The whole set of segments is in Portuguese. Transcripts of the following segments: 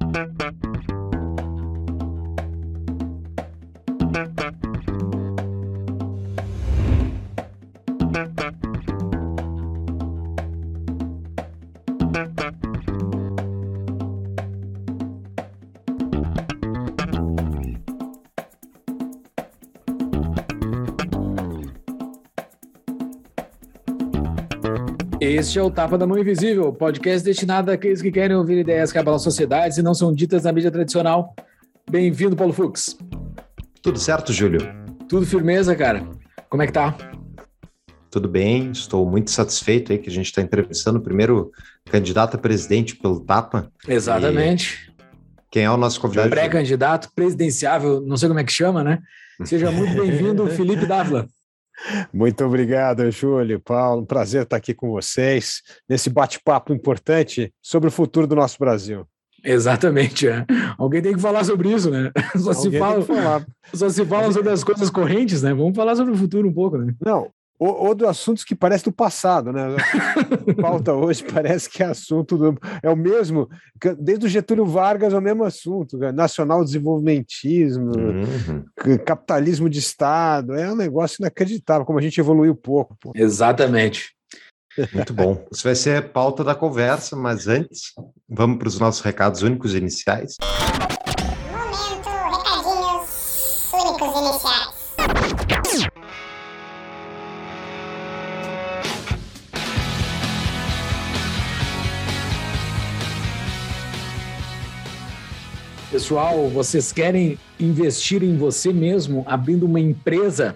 Thank you. Este é o Tapa da Mão Invisível, podcast destinado àqueles que querem ouvir ideias que abalam sociedades e não são ditas na mídia tradicional. Bem-vindo, Paulo Fux. Tudo certo, Júlio? Tudo firmeza, cara. Como é que tá? Tudo bem, estou muito satisfeito aí que a gente está entrevistando o primeiro candidato a presidente pelo Tapa. Exatamente. E quem é o nosso convidado? Pré-candidato presidenciável, não sei como é que chama, né? Seja muito bem-vindo, Felipe Dávila. Muito obrigado, Júlio, Paulo. prazer estar aqui com vocês nesse bate-papo importante sobre o futuro do nosso Brasil. Exatamente. É. Alguém tem que falar sobre isso, né? Só se fala, só se fala sobre as coisas correntes, né? Vamos falar sobre o futuro um pouco, né? Não, ou, ou assuntos que parece do passado, né? Pauta hoje parece que é assunto do, é o mesmo, desde o Getúlio Vargas é o mesmo assunto, né? nacional desenvolvimentismo, uhum. capitalismo de Estado, é um negócio inacreditável como a gente evoluiu pouco. Pô. Exatamente. Muito bom. Isso vai ser a pauta da conversa, mas antes, vamos para os nossos recados únicos iniciais. Pessoal, vocês querem investir em você mesmo abrindo uma empresa?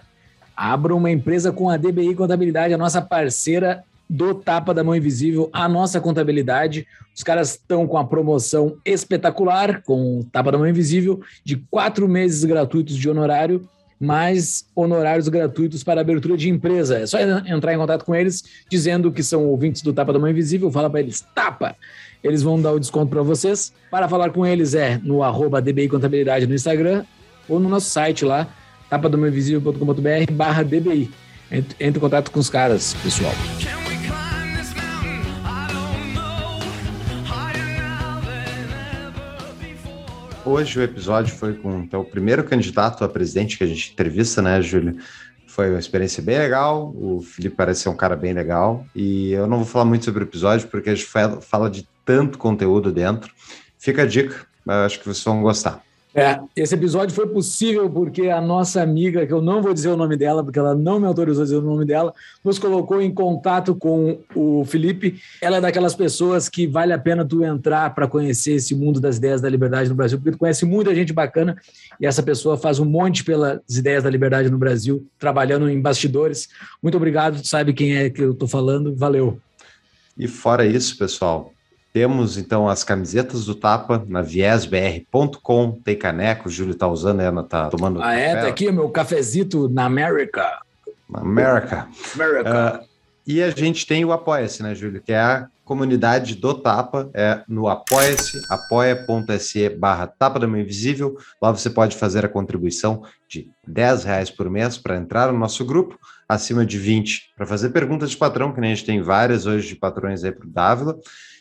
Abra uma empresa com a DBI Contabilidade, a nossa parceira do Tapa da Mão Invisível, a nossa contabilidade. Os caras estão com a promoção espetacular, com o Tapa da Mão Invisível, de quatro meses gratuitos de honorário, mais honorários gratuitos para abertura de empresa. É só entrar em contato com eles, dizendo que são ouvintes do Tapa da Mão Invisível, fala para eles, Tapa! Eles vão dar o desconto para vocês. Para falar com eles é no arroba DBI Contabilidade no Instagram ou no nosso site lá, tapadomainvisível.com.br barra DBI. Entre, entre em contato com os caras, pessoal. Hoje o episódio foi com então, o primeiro candidato a presidente que a gente entrevista, né, Júlio? Foi uma experiência bem legal. O Felipe parece ser um cara bem legal. E eu não vou falar muito sobre o episódio, porque a gente fala de tanto conteúdo dentro. Fica a dica, acho que vocês vão gostar. É, esse episódio foi possível porque a nossa amiga, que eu não vou dizer o nome dela, porque ela não me autorizou a dizer o nome dela, nos colocou em contato com o Felipe. Ela é daquelas pessoas que vale a pena tu entrar para conhecer esse mundo das ideias da liberdade no Brasil, porque tu conhece muita gente bacana e essa pessoa faz um monte pelas ideias da liberdade no Brasil, trabalhando em bastidores. Muito obrigado, tu sabe quem é que eu estou falando, valeu. E fora isso, pessoal, temos então as camisetas do Tapa na viesbr.com. Tem caneco, o Júlio tá usando, ela tá tomando. Ah, é? Tá aqui meu cafezito na América. Na América. América. Uh, e a gente tem o Apoia-se, né, Júlio? Que é a comunidade do Tapa, é no apoia-se, apoia.se barra Tapa da Mão Invisível. Lá você pode fazer a contribuição de 10 reais por mês para entrar no nosso grupo, acima de 20 para fazer perguntas de patrão, que nem a gente tem várias hoje de patrões aí para o Dávila.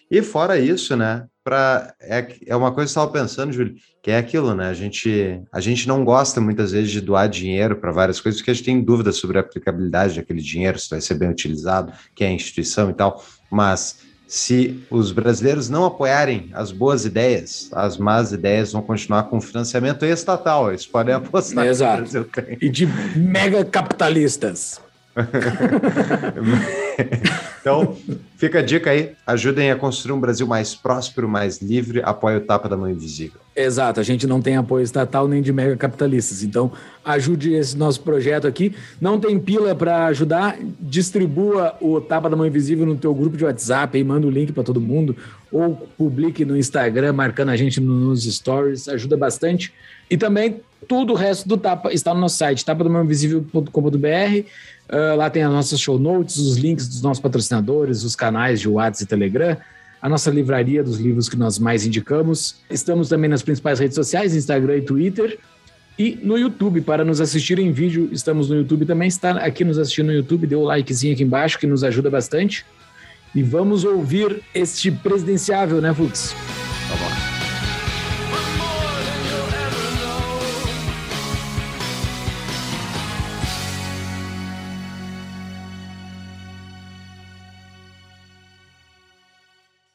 E fora isso, né? Pra, é, é uma coisa que eu estava pensando, Júlio, que é aquilo, né? A gente, a gente não gosta muitas vezes de doar dinheiro para várias coisas, porque a gente tem dúvidas sobre a aplicabilidade daquele dinheiro, se vai ser bem utilizado, quem é a instituição e tal. Mas se os brasileiros não apoiarem as boas ideias, as más ideias vão continuar com financiamento estatal. Eles podem apostar. Exato. E de mega capitalistas. então, fica a dica aí. Ajudem a construir um Brasil mais próspero, mais livre. Apoie o Tapa da Mão Invisível. Exato. A gente não tem apoio estatal nem de mega capitalistas. Então, ajude esse nosso projeto aqui. Não tem pila para ajudar? Distribua o Tapa da Mão Invisível no teu grupo de WhatsApp e manda o link para todo mundo. Ou publique no Instagram, marcando a gente nos stories. Ajuda bastante. E também, tudo o resto do Tapa está no nosso site, tapadomãoinvisível.com.br. Uh, lá tem as nossas show notes, os links dos nossos patrocinadores, os canais de WhatsApp e Telegram, a nossa livraria dos livros que nós mais indicamos. Estamos também nas principais redes sociais, Instagram e Twitter. E no YouTube, para nos assistir em vídeo, estamos no YouTube também. Está aqui nos assistindo no YouTube, dê o um likezinho aqui embaixo, que nos ajuda bastante. E vamos ouvir este presidenciável, né, Fux?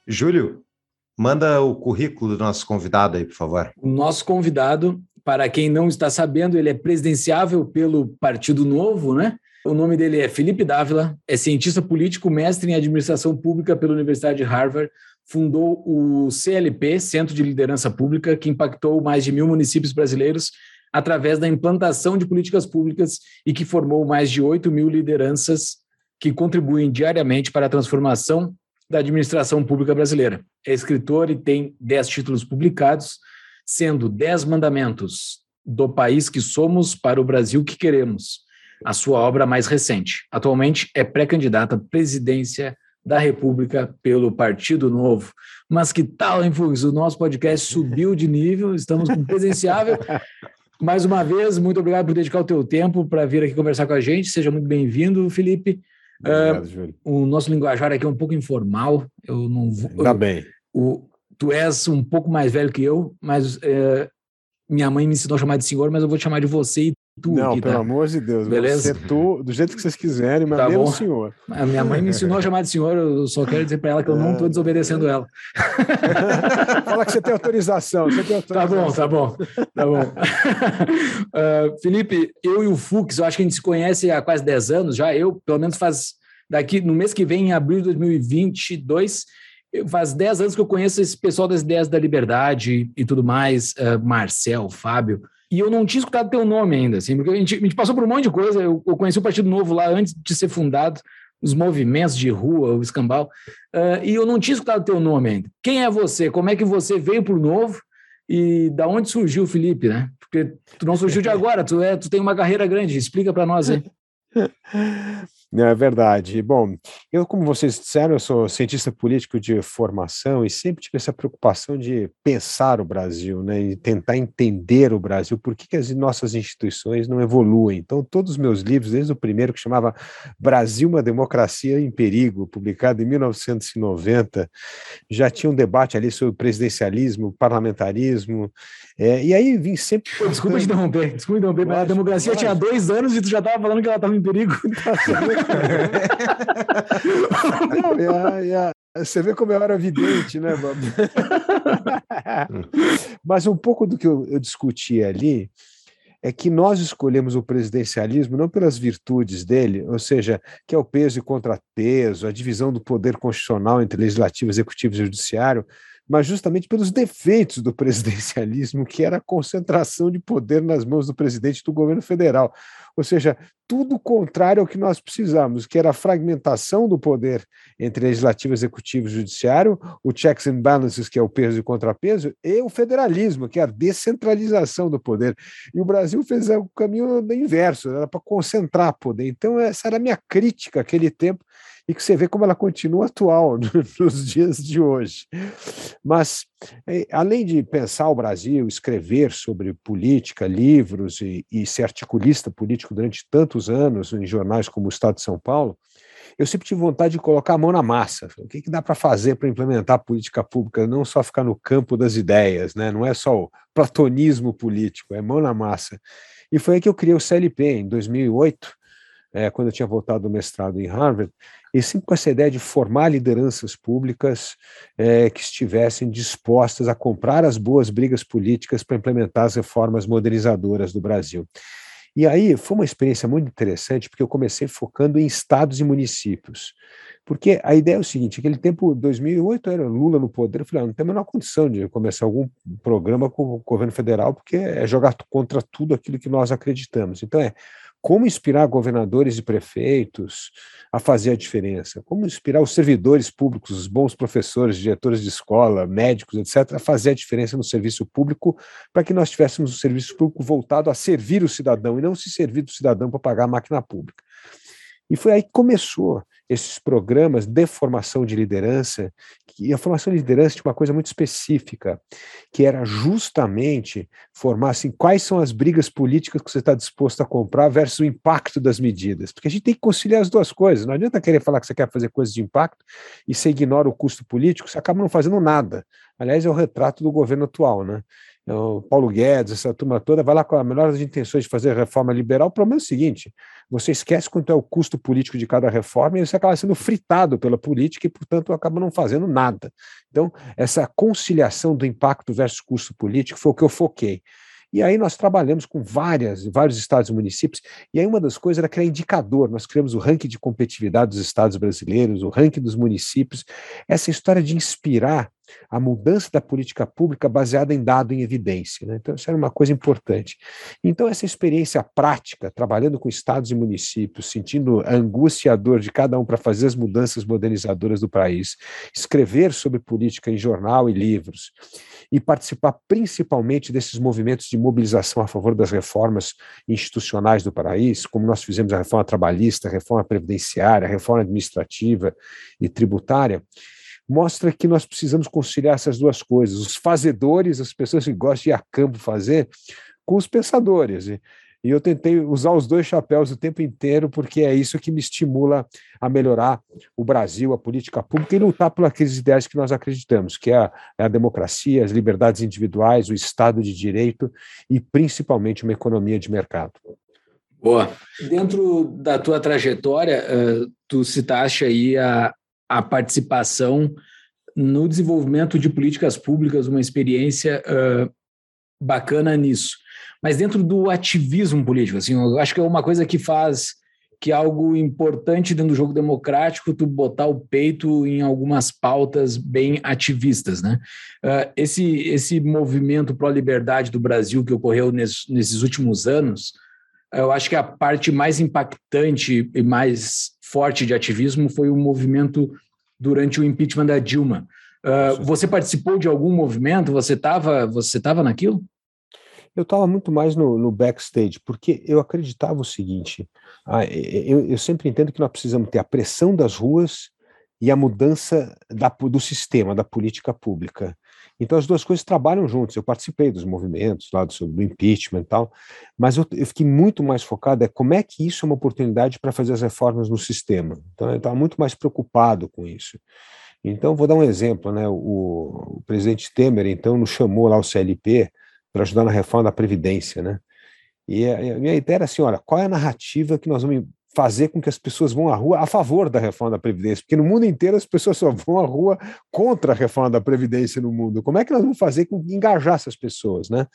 Júlio, manda o currículo do nosso convidado aí, por favor. O nosso convidado, para quem não está sabendo, ele é presidenciável pelo Partido Novo, né? O nome dele é Felipe Dávila, é cientista político, mestre em administração pública pela Universidade de Harvard, fundou o CLP, Centro de Liderança Pública, que impactou mais de mil municípios brasileiros através da implantação de políticas públicas e que formou mais de 8 mil lideranças que contribuem diariamente para a transformação da administração pública brasileira. É escritor e tem 10 títulos publicados, sendo 10 mandamentos do país que somos para o Brasil que queremos, a sua obra mais recente. Atualmente é pré-candidata à presidência da República pelo Partido Novo. Mas que tal, hein, Fux? O nosso podcast subiu de nível, estamos com presenciável. Mais uma vez, muito obrigado por dedicar o teu tempo para vir aqui conversar com a gente. Seja muito bem-vindo, Felipe. Obrigado, uh, o nosso linguajar aqui é um pouco informal. Eu não vou. Tá bem. O, tu és um pouco mais velho que eu, mas uh, minha mãe me ensinou a chamar de senhor, mas eu vou te chamar de você e Não, pelo amor de Deus. Beleza? Você tu, do jeito que vocês quiserem, mas tá mesmo bom. senhor. A minha mãe me ensinou a chamar de senhor, eu só quero dizer para ela que eu não estou desobedecendo ela. Fala que você tem autorização. Você tem autorização. Tá bom, tá bom. Tá bom. uh, Felipe, eu e o Fux, eu acho que a gente se conhece há quase 10 anos já. Eu, pelo menos, faz daqui no mês que vem, em abril de 2022 faz 10 anos que eu conheço esse pessoal das ideias da liberdade e tudo mais, uh, Marcel, Fábio, e eu não tinha escutado teu nome ainda, assim, porque a gente, a gente passou por um monte de coisa. Eu, eu, conheci o Partido Novo lá antes de ser fundado, os movimentos de rua, o escambau, uh, e eu não tinha escutado teu nome ainda. Quem é você? Como é que você veio para o Novo? E da onde surgiu o Felipe, né? Porque tu não surgiu de agora, tu, é, tu tem uma carreira grande. Explica para nós aí. É verdade. Bom, eu, como vocês disseram, eu sou cientista político de formação e sempre tive essa preocupação de pensar o Brasil, né, e tentar entender o Brasil, por que, que as nossas instituições não evoluem. Então, todos os meus livros, desde o primeiro que chamava Brasil, uma democracia em perigo, publicado em 1990, já tinha um debate ali sobre presidencialismo, parlamentarismo, é, e aí vim sempre. Pô, desculpa te interromper, desculpa interromper, mas a democracia tinha dois anos e tu já estava falando que ela estava em perigo. Não, e a, e a, você vê como eu era evidente, né, Bob? Mas um pouco do que eu, eu discuti ali é que nós escolhemos o presidencialismo não pelas virtudes dele, ou seja, que é o peso e contrapeso, a divisão do poder constitucional entre legislativo, executivo e judiciário, mas justamente pelos defeitos do presidencialismo, que era a concentração de poder nas mãos do presidente do governo federal. Ou seja, tudo contrário ao que nós precisamos, que era a fragmentação do poder entre legislativo, executivo e judiciário, o checks and balances, que é o peso e contrapeso, e o federalismo, que é a descentralização do poder. E o Brasil fez o caminho inverso, era para concentrar poder. Então, essa era a minha crítica àquele tempo e que você vê como ela continua atual nos dias de hoje. Mas, é, além de pensar o Brasil, escrever sobre política, livros e, e ser articulista político durante tantos anos em jornais como o Estado de São Paulo, eu sempre tive vontade de colocar a mão na massa. O que, que dá para fazer para implementar política pública? Não só ficar no campo das ideias, né? não é só o platonismo político, é mão na massa. E foi aí que eu criei o CLP, em 2008, é, quando eu tinha voltado do mestrado em Harvard, e sempre com essa ideia de formar lideranças públicas é, que estivessem dispostas a comprar as boas brigas políticas para implementar as reformas modernizadoras do Brasil. E aí foi uma experiência muito interessante, porque eu comecei focando em estados e municípios. Porque a ideia é o seguinte: aquele tempo, 2008, era Lula no poder. Eu falei, ah, não tem a menor condição de começar algum programa com o governo federal, porque é jogar contra tudo aquilo que nós acreditamos. Então, é como inspirar governadores e prefeitos a fazer a diferença, como inspirar os servidores públicos, os bons professores, diretores de escola, médicos, etc., a fazer a diferença no serviço público, para que nós tivéssemos um serviço público voltado a servir o cidadão e não se servir do cidadão para pagar a máquina pública. E foi aí que começou esses programas de formação de liderança, e a formação de liderança tinha uma coisa muito específica, que era justamente formar assim, quais são as brigas políticas que você está disposto a comprar versus o impacto das medidas. Porque a gente tem que conciliar as duas coisas. Não adianta querer falar que você quer fazer coisas de impacto e você ignora o custo político, você acaba não fazendo nada. Aliás, é o retrato do governo atual, né? O Paulo Guedes, essa turma toda, vai lá com a melhor das intenções de fazer reforma liberal. O problema é o seguinte: você esquece quanto é o custo político de cada reforma e você acaba sendo fritado pela política e, portanto, acaba não fazendo nada. Então, essa conciliação do impacto versus custo político foi o que eu foquei. E aí nós trabalhamos com várias, vários estados e municípios, e aí uma das coisas era criar indicador. Nós criamos o ranking de competitividade dos estados brasileiros, o ranking dos municípios. Essa história de inspirar a mudança da política pública baseada em dado em evidência. Né? Então, isso era uma coisa importante. Então, essa experiência prática, trabalhando com estados e municípios, sentindo a angústia e a dor de cada um para fazer as mudanças modernizadoras do país, escrever sobre política em jornal e livros, e participar principalmente desses movimentos de mobilização a favor das reformas institucionais do país, como nós fizemos a reforma trabalhista, a reforma previdenciária, a reforma administrativa e tributária, mostra que nós precisamos conciliar essas duas coisas: os fazedores, as pessoas que gostam de ir a campo fazer, com os pensadores. E, e eu tentei usar os dois chapéus o tempo inteiro, porque é isso que me estimula a melhorar o Brasil, a política pública e lutar por aqueles ideais que nós acreditamos, que é a, é a democracia, as liberdades individuais, o Estado de Direito e principalmente uma economia de mercado. Boa. Dentro da tua trajetória, tu citaste aí a, a participação no desenvolvimento de políticas públicas, uma experiência uh, bacana nisso. Mas dentro do ativismo político, assim, eu acho que é uma coisa que faz que é algo importante dentro do jogo democrático, tu botar o peito em algumas pautas bem ativistas, né? Uh, esse, esse movimento pró-liberdade do Brasil que ocorreu nesses, nesses últimos anos, eu acho que a parte mais impactante e mais forte de ativismo foi o movimento durante o impeachment da Dilma. Uh, você participou de algum movimento? Você estava você tava naquilo? Eu estava muito mais no, no, backstage, porque eu acreditava o seguinte: ah, eu, eu, sempre entendo que nós precisamos ter a pressão das ruas e a mudança da, do sistema, da política pública. Então as duas coisas trabalham juntos. Eu participei dos movimentos lá do, do impeachment e tal, mas eu, eu, fiquei muito mais focado é como é que isso é uma oportunidade para fazer as reformas no sistema. Então eu estava muito mais preocupado com isso. Então vou dar um exemplo, né? O, o presidente Temer então nos chamou lá o CLP para ajudar na reforma da previdência, né? E a, a minha ideia era assim, olha, qual é a narrativa que nós vamos fazer com que as pessoas vão à rua a favor da reforma da Previdência, porque no mundo inteiro as pessoas só vão à rua contra a reforma da Previdência no mundo. Como é que nós vamos fazer com engajar essas pessoas, né?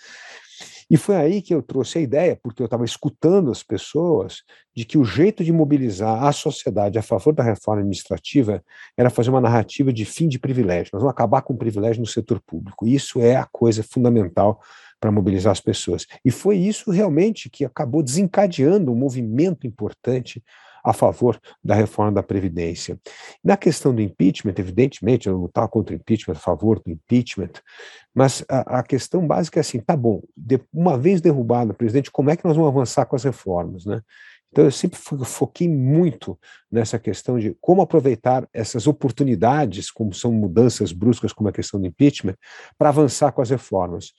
E foi aí que eu trouxe a ideia, porque eu estava escutando as pessoas, de que o jeito de mobilizar a sociedade a favor da reforma administrativa era fazer uma narrativa de fim de privilégio. Nós vamos acabar com o privilégio no setor público. Isso é a coisa fundamental para mobilizar as pessoas. E foi isso realmente que acabou desencadeando um movimento importante a favor da reforma da Previdência. Na questão do impeachment, evidentemente, eu não estava contra o impeachment, a favor do impeachment, mas a, a, questão básica é assim: tá bom, de, uma vez derrubado o presidente, como é que nós vamos avançar com as reformas, né? Então, eu sempre foquei muito nessa questão de como aproveitar essas oportunidades, como são mudanças bruscas, como a questão do impeachment, para avançar com as reformas.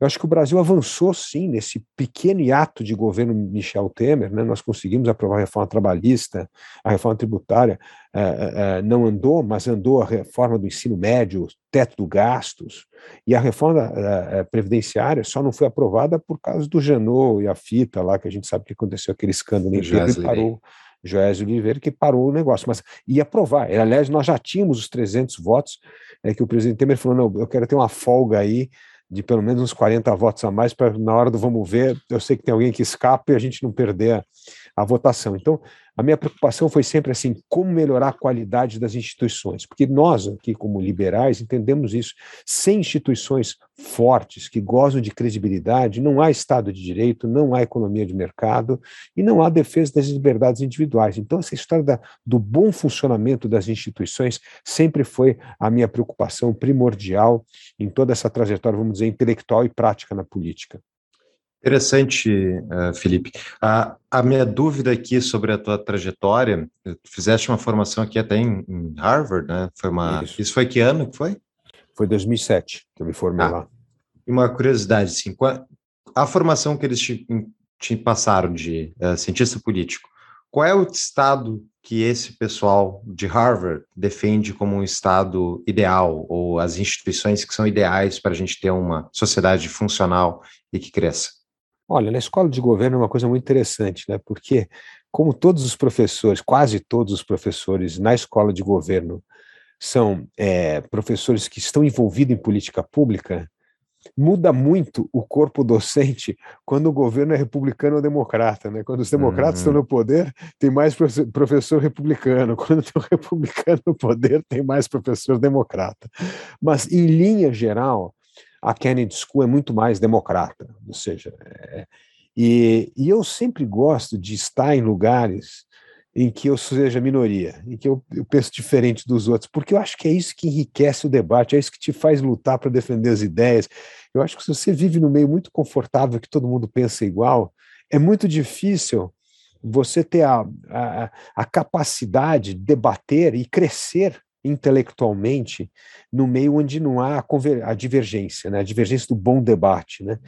Eu acho que o Brasil avançou sim nesse pequeno hiato de governo Michel Temer, né? nós conseguimos aprovar a reforma trabalhista, a reforma tributária é, é, não andou, mas andou a reforma do ensino médio, teto do gastos, e a reforma previdenciária só não foi aprovada por causa do Janot e a fita lá, que a gente sabe que aconteceu aquele escândalo em que parou. Joésio Oliveira, que parou o negócio, mas ia aprovar. Aliás, nós já tínhamos os 300 votos, é que o presidente Temer falou: não, eu quero ter uma folga aí de pelo menos uns 40 votos a mais para na hora do vamos ver, eu sei que tem alguém que escapa e a gente não perder a, votação. Então, a minha preocupação foi sempre assim, como melhorar a qualidade das instituições, porque nós aqui como liberais entendemos isso. Sem instituições fortes que gozam de credibilidade, não há Estado de Direito, não há economia de mercado e não há defesa das liberdades individuais. Então essa história da, do bom funcionamento das instituições sempre foi a minha preocupação primordial em toda essa trajetória, vamos dizer, intelectual e prática na política. Interessante, uh, Felipe. A, a, minha dúvida aqui sobre a tua trajetória, tu fizeste uma formação aqui até em, em Harvard, né? Foi uma, isso. isso. foi que ano que foi? Foi 2007 que eu me formei ah, lá. E uma curiosidade, assim, a formação que eles te, te passaram de uh, cientista político, qual é o estado que esse pessoal de Harvard defende como um estado ideal, ou as instituições que são ideais para a gente ter uma sociedade funcional e que cresça? Olha, na escola de governo é uma coisa muito interessante, né? Porque, como todos os professores, quase todos os professores na escola de governo são é, professores que estão envolvidos em política pública, muda muito o corpo docente quando o governo é republicano ou democrata, né? Quando os democratas uhum. estão no poder, tem mais professor republicano. Quando tem o republicano no poder, tem mais professor democrata. Mas, em linha geral, a Kennedy School é muito mais democrata, ou seja, é, e, e eu sempre gosto de estar em lugares em que eu seja minoria, em que eu, eu, penso diferente dos outros, porque eu acho que é isso que enriquece o debate, é isso que te faz lutar para defender as ideias. Eu acho que se você vive num meio muito confortável, que todo mundo pensa igual, é muito difícil você ter a, a, a capacidade de debater e crescer intelectualmente no meio onde não há a, a divergência, né? a divergência do bom debate. Né?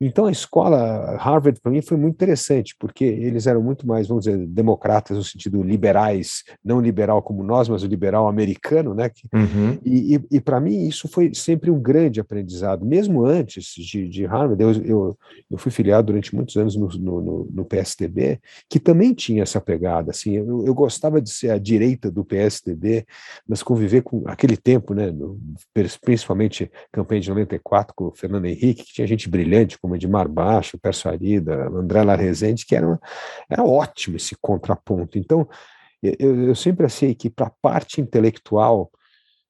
Então a escola Harvard para mim foi muito interessante, porque eles eram muito mais, vamos dizer, democratas no sentido liberais, não liberal como nós, mas o liberal americano, né? Uhum. E, e, e para mim isso foi sempre um grande aprendizado, mesmo antes de, de Harvard, eu, eu, eu, fui filiado durante muitos anos no, no, no, PSDB, que também tinha essa pegada, assim, eu, eu gostava de ser a direita do PSDB, mas conviver com aquele tempo, né, principalmente campanha de 94 com o Fernando Henrique, que tinha gente brilhante como Edmar Baixo, Perso Arida, André Larrezende, que era, era ótimo esse contraponto. Então, eu, eu sempre achei que para a parte intelectual,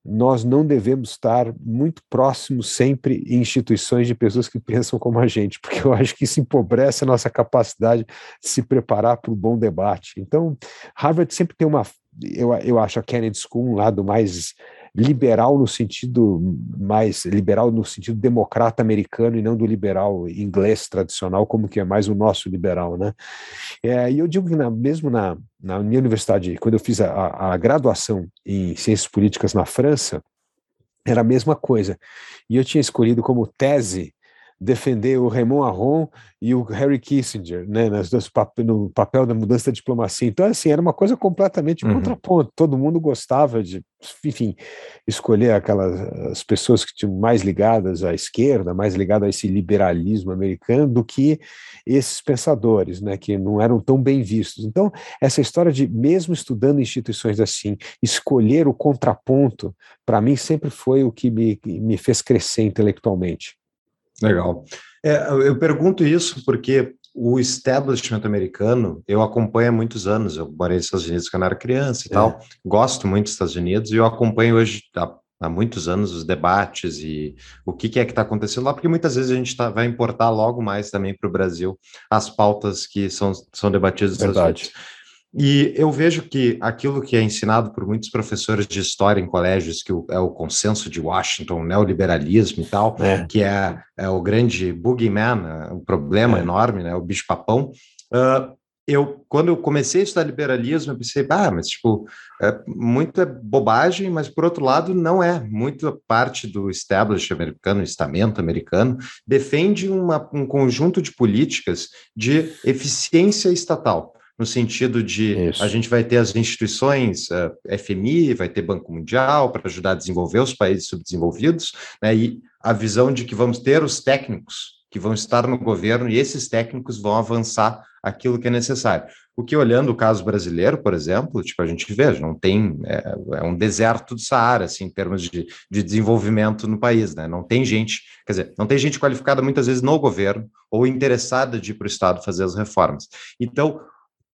nós não devemos estar muito próximos sempre em instituições de pessoas que pensam como a gente, porque eu acho que isso empobrece a nossa capacidade de se preparar para o bom debate. Então, Harvard sempre tem uma eu, eu acho a Kennedy School um lado mais liberal no sentido mais liberal no sentido democrata americano e não do liberal inglês tradicional como que é mais o nosso liberal, né? É, e eu digo que na, mesmo na, na minha universidade quando eu fiz a, a graduação em ciências políticas na França era a mesma coisa e eu tinha escolhido como tese defender o Raymond Aron e o Harry Kissinger, né, nas duas, no papel da mudança da diplomacia. Então, assim, era uma coisa completamente uhum. contraponto. Todo mundo gostava de, enfim, escolher aquelas as pessoas que tinham mais ligadas à esquerda, mais ligadas a esse liberalismo americano, do que esses pensadores, né, que não eram tão bem vistos. Então, essa história de, mesmo estudando instituições assim, escolher o contraponto, para mim sempre foi o que me, me fez crescer intelectualmente. Legal. É, eu pergunto isso porque o establishment americano eu acompanho há muitos anos. Eu morei nos Estados Unidos quando era criança e é. tal. Gosto muito dos Estados Unidos e eu acompanho hoje há, há muitos anos os debates e o que, que é que está acontecendo lá, porque muitas vezes a gente tá, vai importar logo mais também para o Brasil as pautas que são, são debatidas nos Estados Unidos. E eu vejo que aquilo que é ensinado por muitos professores de história em colégios, que é o consenso de Washington, o neoliberalismo e tal, é. que é, é, o grande boogeyman, o um problema é. enorme, né, o bicho-papão. Uh, eu, quando eu comecei a estudar liberalismo, eu pensei, ah, mas tipo, é muita bobagem, mas por outro lado, não é. Muita parte do establishment americano, estamento americano, defende uma, um conjunto de políticas de eficiência estatal no sentido de Isso. a gente vai ter as instituições, eh, FMI, vai ter Banco Mundial para ajudar a desenvolver os países subdesenvolvidos, né, e a visão de que vamos ter os técnicos que vão estar no governo e esses técnicos vão avançar aquilo que é necessário. O que, olhando o caso brasileiro, por exemplo, tipo, a gente vê, não tem, é, é um deserto do Saara, assim, em termos de, de desenvolvimento no país, né? Não tem gente, quer dizer, não tem gente qualificada muitas vezes no governo ou interessada de ir para o Estado fazer as reformas. Então,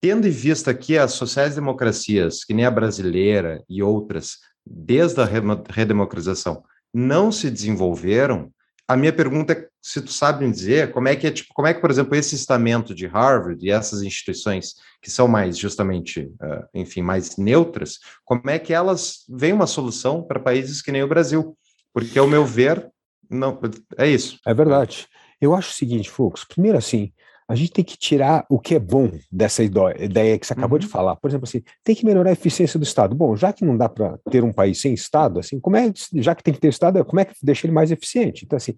Tendo em vista que as sociais-democracias, que nem a brasileira e outras, desde a redemocratização, não se desenvolveram, a minha pergunta é se tu sabe me dizer como é que é, tipo, como é que, por exemplo, esse estamento de Harvard e essas instituições que são mais justamente, uh, enfim, mais neutras, como é que elas veem uma solução para países que nem o Brasil? Porque, ao meu ver, não é isso. É verdade. Eu acho o seguinte, Fux, primeiro assim, a gente tem que tirar o que é bom dessa ideia que você acabou uhum. de falar. Por exemplo, assim, tem que melhorar a eficiência do Estado. Bom, já que não dá para ter um país sem Estado, assim, como é, já que tem que ter Estado, como é que deixa ele mais eficiente? Então, assim,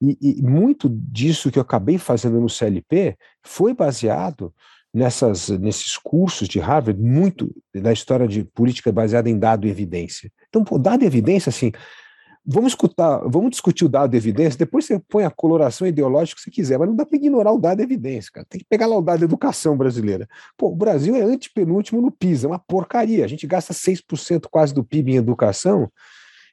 e, e muito disso que eu acabei fazendo no CLP foi baseado nessas, nesses cursos de Harvard muito da história de política baseada em dado e evidência. Então, pô, dado e evidência, assim, vamos escutar, vamos discutir o dado e evidência, depois você põe a coloração ideológica que você quiser, mas não dá para ignorar o dado e evidência, cara. Tem que pegar lá o dado da educação brasileira. Pô, o Brasil é antepenúltimo no PISA, é uma porcaria. A gente gasta 6% quase do PIB em educação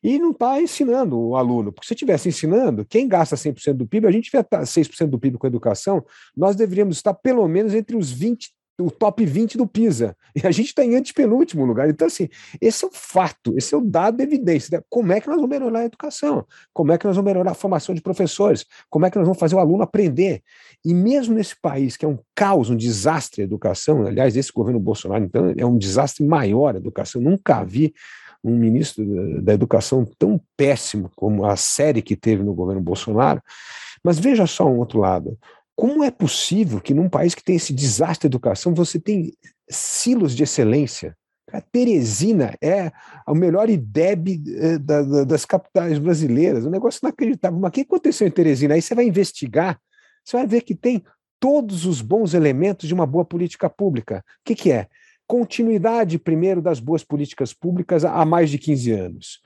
e não está ensinando o aluno. Porque se estivesse ensinando, quem gasta 100% do PIB, a gente tiver 6% do PIB com educação, nós deveríamos estar pelo menos entre os 20 o top 20 do PISA. E a gente está em antepenúltimo lugar. Então, assim, esse é o fato, esse é o dado evidência. Né? Como é que nós vamos melhorar a educação? Como é que nós vamos melhorar a formação de professores? Como é que nós vamos fazer o aluno aprender? E mesmo nesse país, que é um caos, um desastre a educação, aliás, esse governo Bolsonaro, então, é um desastre maior a educação. Eu nunca vi um ministro da educação tão péssimo como a série que teve no governo Bolsonaro. Mas veja só um outro lado. Como é possível que num país que tem esse desastre de educação, você tem silos de excelência? A Teresina é o melhor IDEB eh, das capitais brasileiras, um negócio inacreditável. Mas o que aconteceu em Teresina? Aí você vai investigar, você vai ver que tem todos os bons elementos de uma boa política pública. O que, que é? Continuidade, primeiro, das boas políticas públicas há mais de 15 anos.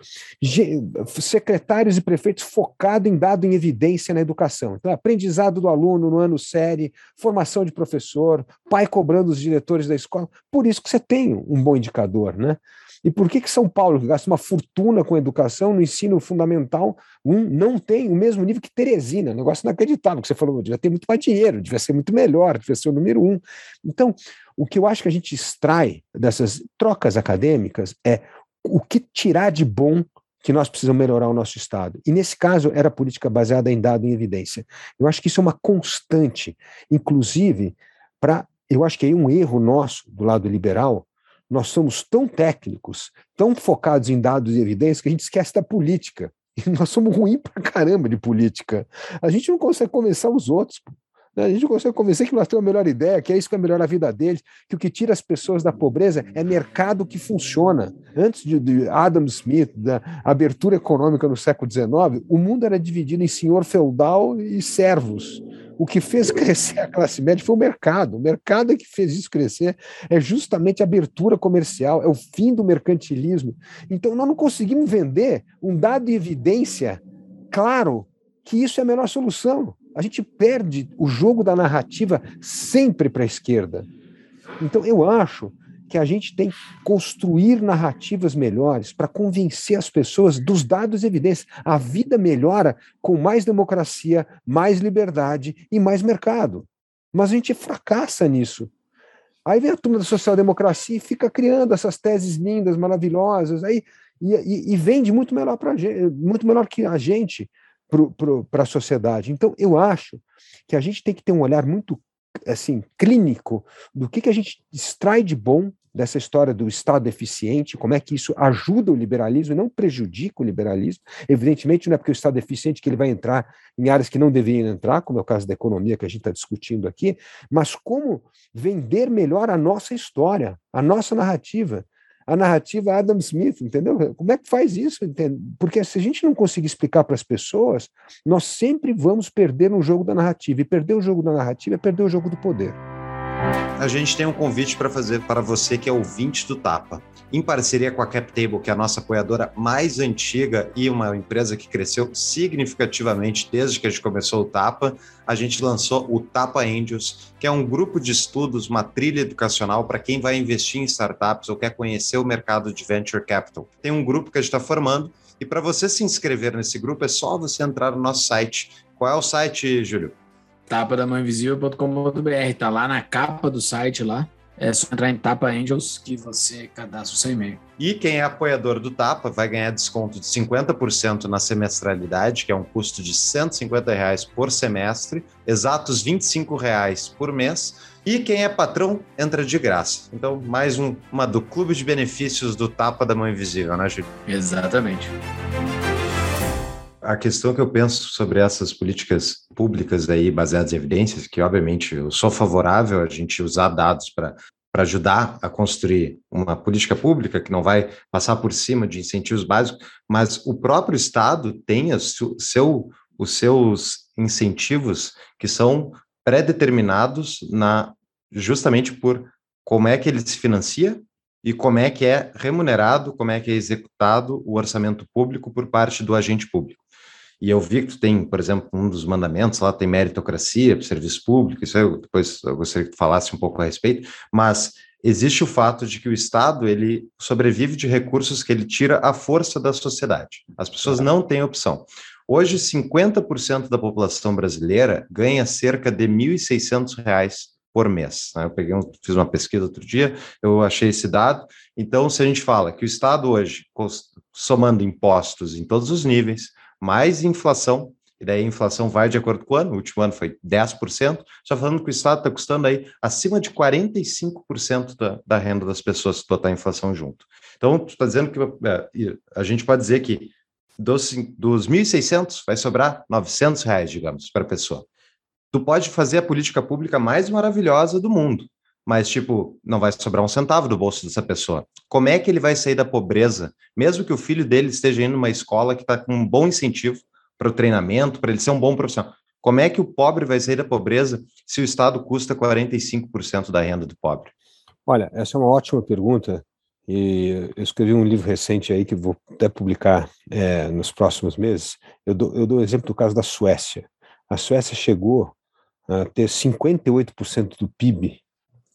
Secretários e prefeitos focados em dado em evidência na educação. Então, aprendizado do aluno no ano série, formação de professor, pai cobrando os diretores da escola. Por isso que você tem um bom indicador, né? E por que, que São Paulo, que gasta uma fortuna com educação no ensino fundamental, um, não tem o mesmo nível que Teresina? Negócio inacreditável, que você falou, devia ter muito mais dinheiro, devia ser muito melhor, devia ser o número um. Então, o que eu acho que a gente extrai dessas trocas acadêmicas é o que tirar de bom que nós precisamos melhorar o nosso Estado. E nesse caso era política baseada em dado em evidência. Eu acho que isso é uma constante, inclusive para, eu acho que é um erro nosso do lado liberal, nós somos tão técnicos, tão focados em dados e evidências, que a gente esquece da política. E nós somos ruins pra caramba de política. A gente não consegue convencer os outros. A gente consegue convencer que nós temos a melhor ideia, que é isso que vai melhorar a vida deles, que o que tira as pessoas da pobreza é mercado que funciona. Antes de, de Adam Smith, da abertura econômica no século XIX, o mundo era dividido em senhor feudal e servos. O que fez crescer a classe média foi o mercado. O mercado é que fez isso crescer. É justamente a abertura comercial, é o fim do mercantilismo. Então, nós não conseguimos vender um dado de evidência claro que isso é a melhor solução. A gente perde o jogo da narrativa sempre para a esquerda. Então, eu acho que a gente tem que construir narrativas melhores para convencer as pessoas dos dados e evidências. A vida melhora com mais democracia, mais liberdade e mais mercado. Mas a gente fracassa nisso. Aí vem a turma da social-democracia e fica criando essas teses lindas, maravilhosas, aí, e, e, e vende muito melhor, pra gente, muito melhor que a gente para a sociedade. Então, eu acho que a gente tem que ter um olhar muito assim clínico do que, que a gente extrai de bom dessa história do Estado eficiente, como é que isso ajuda o liberalismo e não prejudica o liberalismo. Evidentemente, não é porque o Estado é eficiente que ele vai entrar em áreas que não deveriam entrar, como é o caso da economia que a gente está discutindo aqui, mas como vender melhor a nossa história, a nossa narrativa. A narrativa Adam Smith, entendeu? Como é que faz isso? Entende? Porque se a gente não conseguir explicar para as pessoas, nós sempre vamos perder no jogo da narrativa. E perder o jogo da narrativa é perder o jogo do poder. A gente tem um convite para fazer para você que é ouvinte do Tapa. Em parceria com a CapTable, que é a nossa apoiadora mais antiga e uma empresa que cresceu significativamente desde que a gente começou o Tapa, a gente lançou o Tapa Angels, que é um grupo de estudos, uma trilha educacional para quem vai investir em startups ou quer conhecer o mercado de venture capital. Tem um grupo que a gente está formando e para você se inscrever nesse grupo é só você entrar no nosso site. Qual é o site, Júlio? tapadamãoinvisível.com.br, tá lá na capa do site lá. É só entrar em Tapa Angels que você cadastra o seu e-mail. E quem é apoiador do Tapa vai ganhar desconto de 50% na semestralidade, que é um custo de 150 reais por semestre, exatos 25 reais por mês. E quem é patrão entra de graça. Então, mais um, uma do clube de benefícios do Tapa da Mão Invisível, né, Júlio? Exatamente a questão que eu penso sobre essas políticas públicas aí baseadas em evidências, que obviamente eu sou favorável a gente usar dados para para ajudar a construir uma política pública que não vai passar por cima de incentivos básicos, mas o próprio Estado tem seu, os seus incentivos que são pré-determinados na justamente por como é que ele se financia e como é que é remunerado, como é que é executado o orçamento público por parte do agente público. E eu vi que tu tem, por exemplo, um dos mandamentos lá tem meritocracia serviço público, isso eu, depois eu gostaria que tu falasse um pouco a respeito, mas existe o fato de que o Estado ele sobrevive de recursos que ele tira à força da sociedade. As pessoas não têm opção. Hoje, 50% da população brasileira ganha cerca de R$ 1.600 por mês. Né? Eu peguei fiz uma pesquisa outro dia, eu achei esse dado. Então, se a gente fala que o Estado hoje, somando impostos em todos os níveis, mais inflação, e daí a inflação vai de acordo com o ano, o último ano foi 10%, só falando que o Estado está custando aí acima de 45% da, da renda das pessoas se botar a inflação junto. Então, tu está dizendo que é, a gente pode dizer que dos, dos 1.600 vai sobrar 900 reais, digamos, para a pessoa. Tu pode fazer a política pública mais maravilhosa do mundo, mas, tipo, não vai sobrar um centavo do bolso dessa pessoa. Como é que ele vai sair da pobreza, mesmo que o filho dele esteja indo numa escola que está com um bom incentivo para o treinamento, para ele ser um bom profissional? Como é que o pobre vai sair da pobreza se o Estado custa 45% da renda do pobre? Olha, essa é uma ótima pergunta. E eu escrevi um livro recente aí que vou até publicar é, nos próximos meses. Eu dou, eu dou o exemplo do caso da Suécia. A Suécia chegou a ter 58% do PIB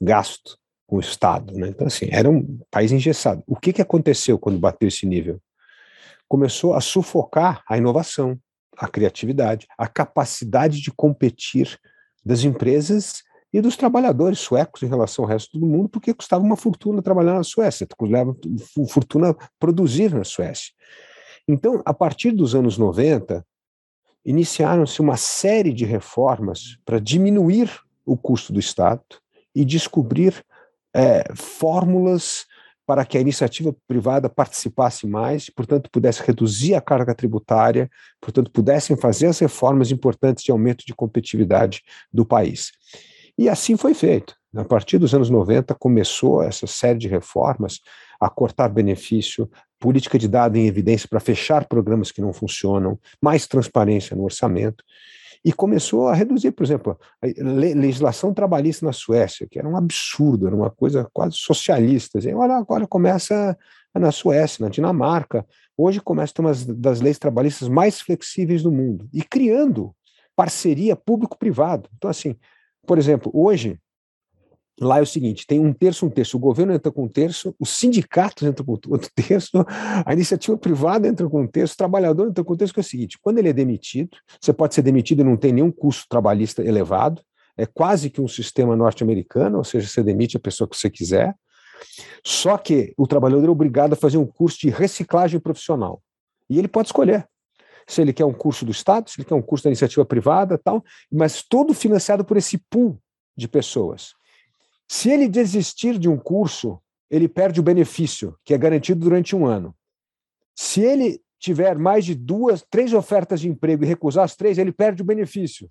gasto com o Estado. Né? Então, assim, era um país engessado. O que, que aconteceu quando bateu esse nível? Começou a sufocar a inovação, a criatividade, a capacidade de competir das empresas e dos trabalhadores suecos em relação ao resto do mundo, porque custava uma fortuna trabalhar na Suécia, custava fortuna produzir na Suécia. Então, a partir dos anos 90, iniciaram-se uma série de reformas para diminuir o custo do Estado e descobrir é, fórmulas para que a iniciativa privada participasse mais, portanto, pudesse reduzir a carga tributária, portanto, pudessem fazer as reformas importantes de aumento de competitividade do país. E assim foi feito. A partir dos anos 90, começou essa série de reformas a cortar benefício, política de dado em evidência para fechar programas que não funcionam, mais transparência no orçamento. E começou a reduzir, por exemplo, a legislação trabalhista na Suécia, que era um absurdo, era uma coisa quase socialista. E olha, agora começa na Suécia, na Dinamarca. Hoje começa a ter uma das leis trabalhistas mais flexíveis do mundo. E criando parceria público-privado. Então, assim, por exemplo, hoje, lá é o seguinte: tem um terço, um terço, o governo entra com um terço, os sindicatos entram com outro terço, a iniciativa privada entra com um terço, o trabalhador entra com um terço, que é o seguinte: quando ele é demitido, você pode ser demitido e não tem nenhum custo trabalhista elevado, é quase que um sistema norte-americano, ou seja, você demite a pessoa que você quiser. Só que o trabalhador é obrigado a fazer um curso de reciclagem profissional. E ele pode escolher se ele quer um curso do Estado, se ele quer um curso da iniciativa privada, tal, mas todo financiado por esse pool de pessoas. Se ele desistir de um curso, ele perde o benefício, que é garantido durante um ano. Se ele tiver mais de duas, três ofertas de emprego e recusar as três, ele perde o benefício.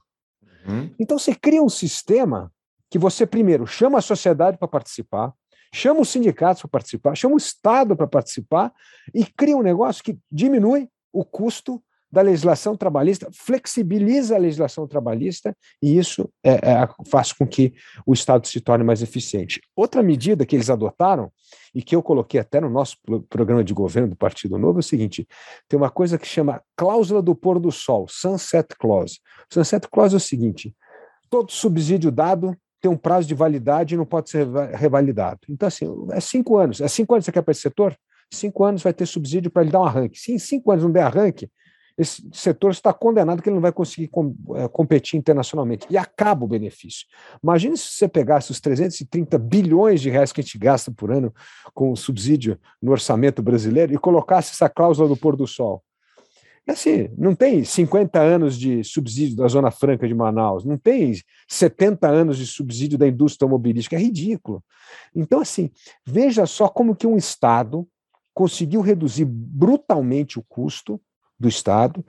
Uhum. Então você cria um sistema que você primeiro chama a sociedade para participar, chama os sindicatos para participar, chama o Estado para participar e cria um negócio que diminui o custo da legislação trabalhista, flexibiliza a legislação trabalhista e isso é, é, faz com que o Estado se torne mais eficiente. Outra medida que eles adotaram, e que eu coloquei até no nosso programa de governo do Partido Novo, é o seguinte: tem uma coisa que chama cláusula do pôr do sol, sunset clause. Sunset clause é o seguinte: todo subsídio dado tem um prazo de validade e não pode ser revalidado. Então, assim, é cinco anos. É cinco anos que você quer para esse setor? Cinco anos vai ter subsídio para ele dar um arranque. Se em cinco anos não der arranque, esse setor está condenado que ele não vai conseguir com, é, competir internacionalmente. E acaba o benefício. Imagine se você pegasse os 330 bilhões de reais que a gente gasta por ano com subsídio no orçamento brasileiro e colocasse essa cláusula do pôr do sol. Assim, não tem 50 anos de subsídio da Zona Franca de Manaus, não tem 70 anos de subsídio da indústria automobilística, é ridículo. Então, assim, veja só como que um Estado conseguiu reduzir brutalmente o custo do Estado,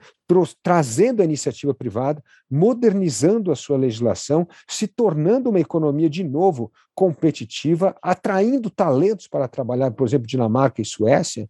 trazendo a iniciativa privada, modernizando a sua legislação, se tornando uma economia de novo competitiva, atraindo talentos para trabalhar, por exemplo, Dinamarca e Suécia,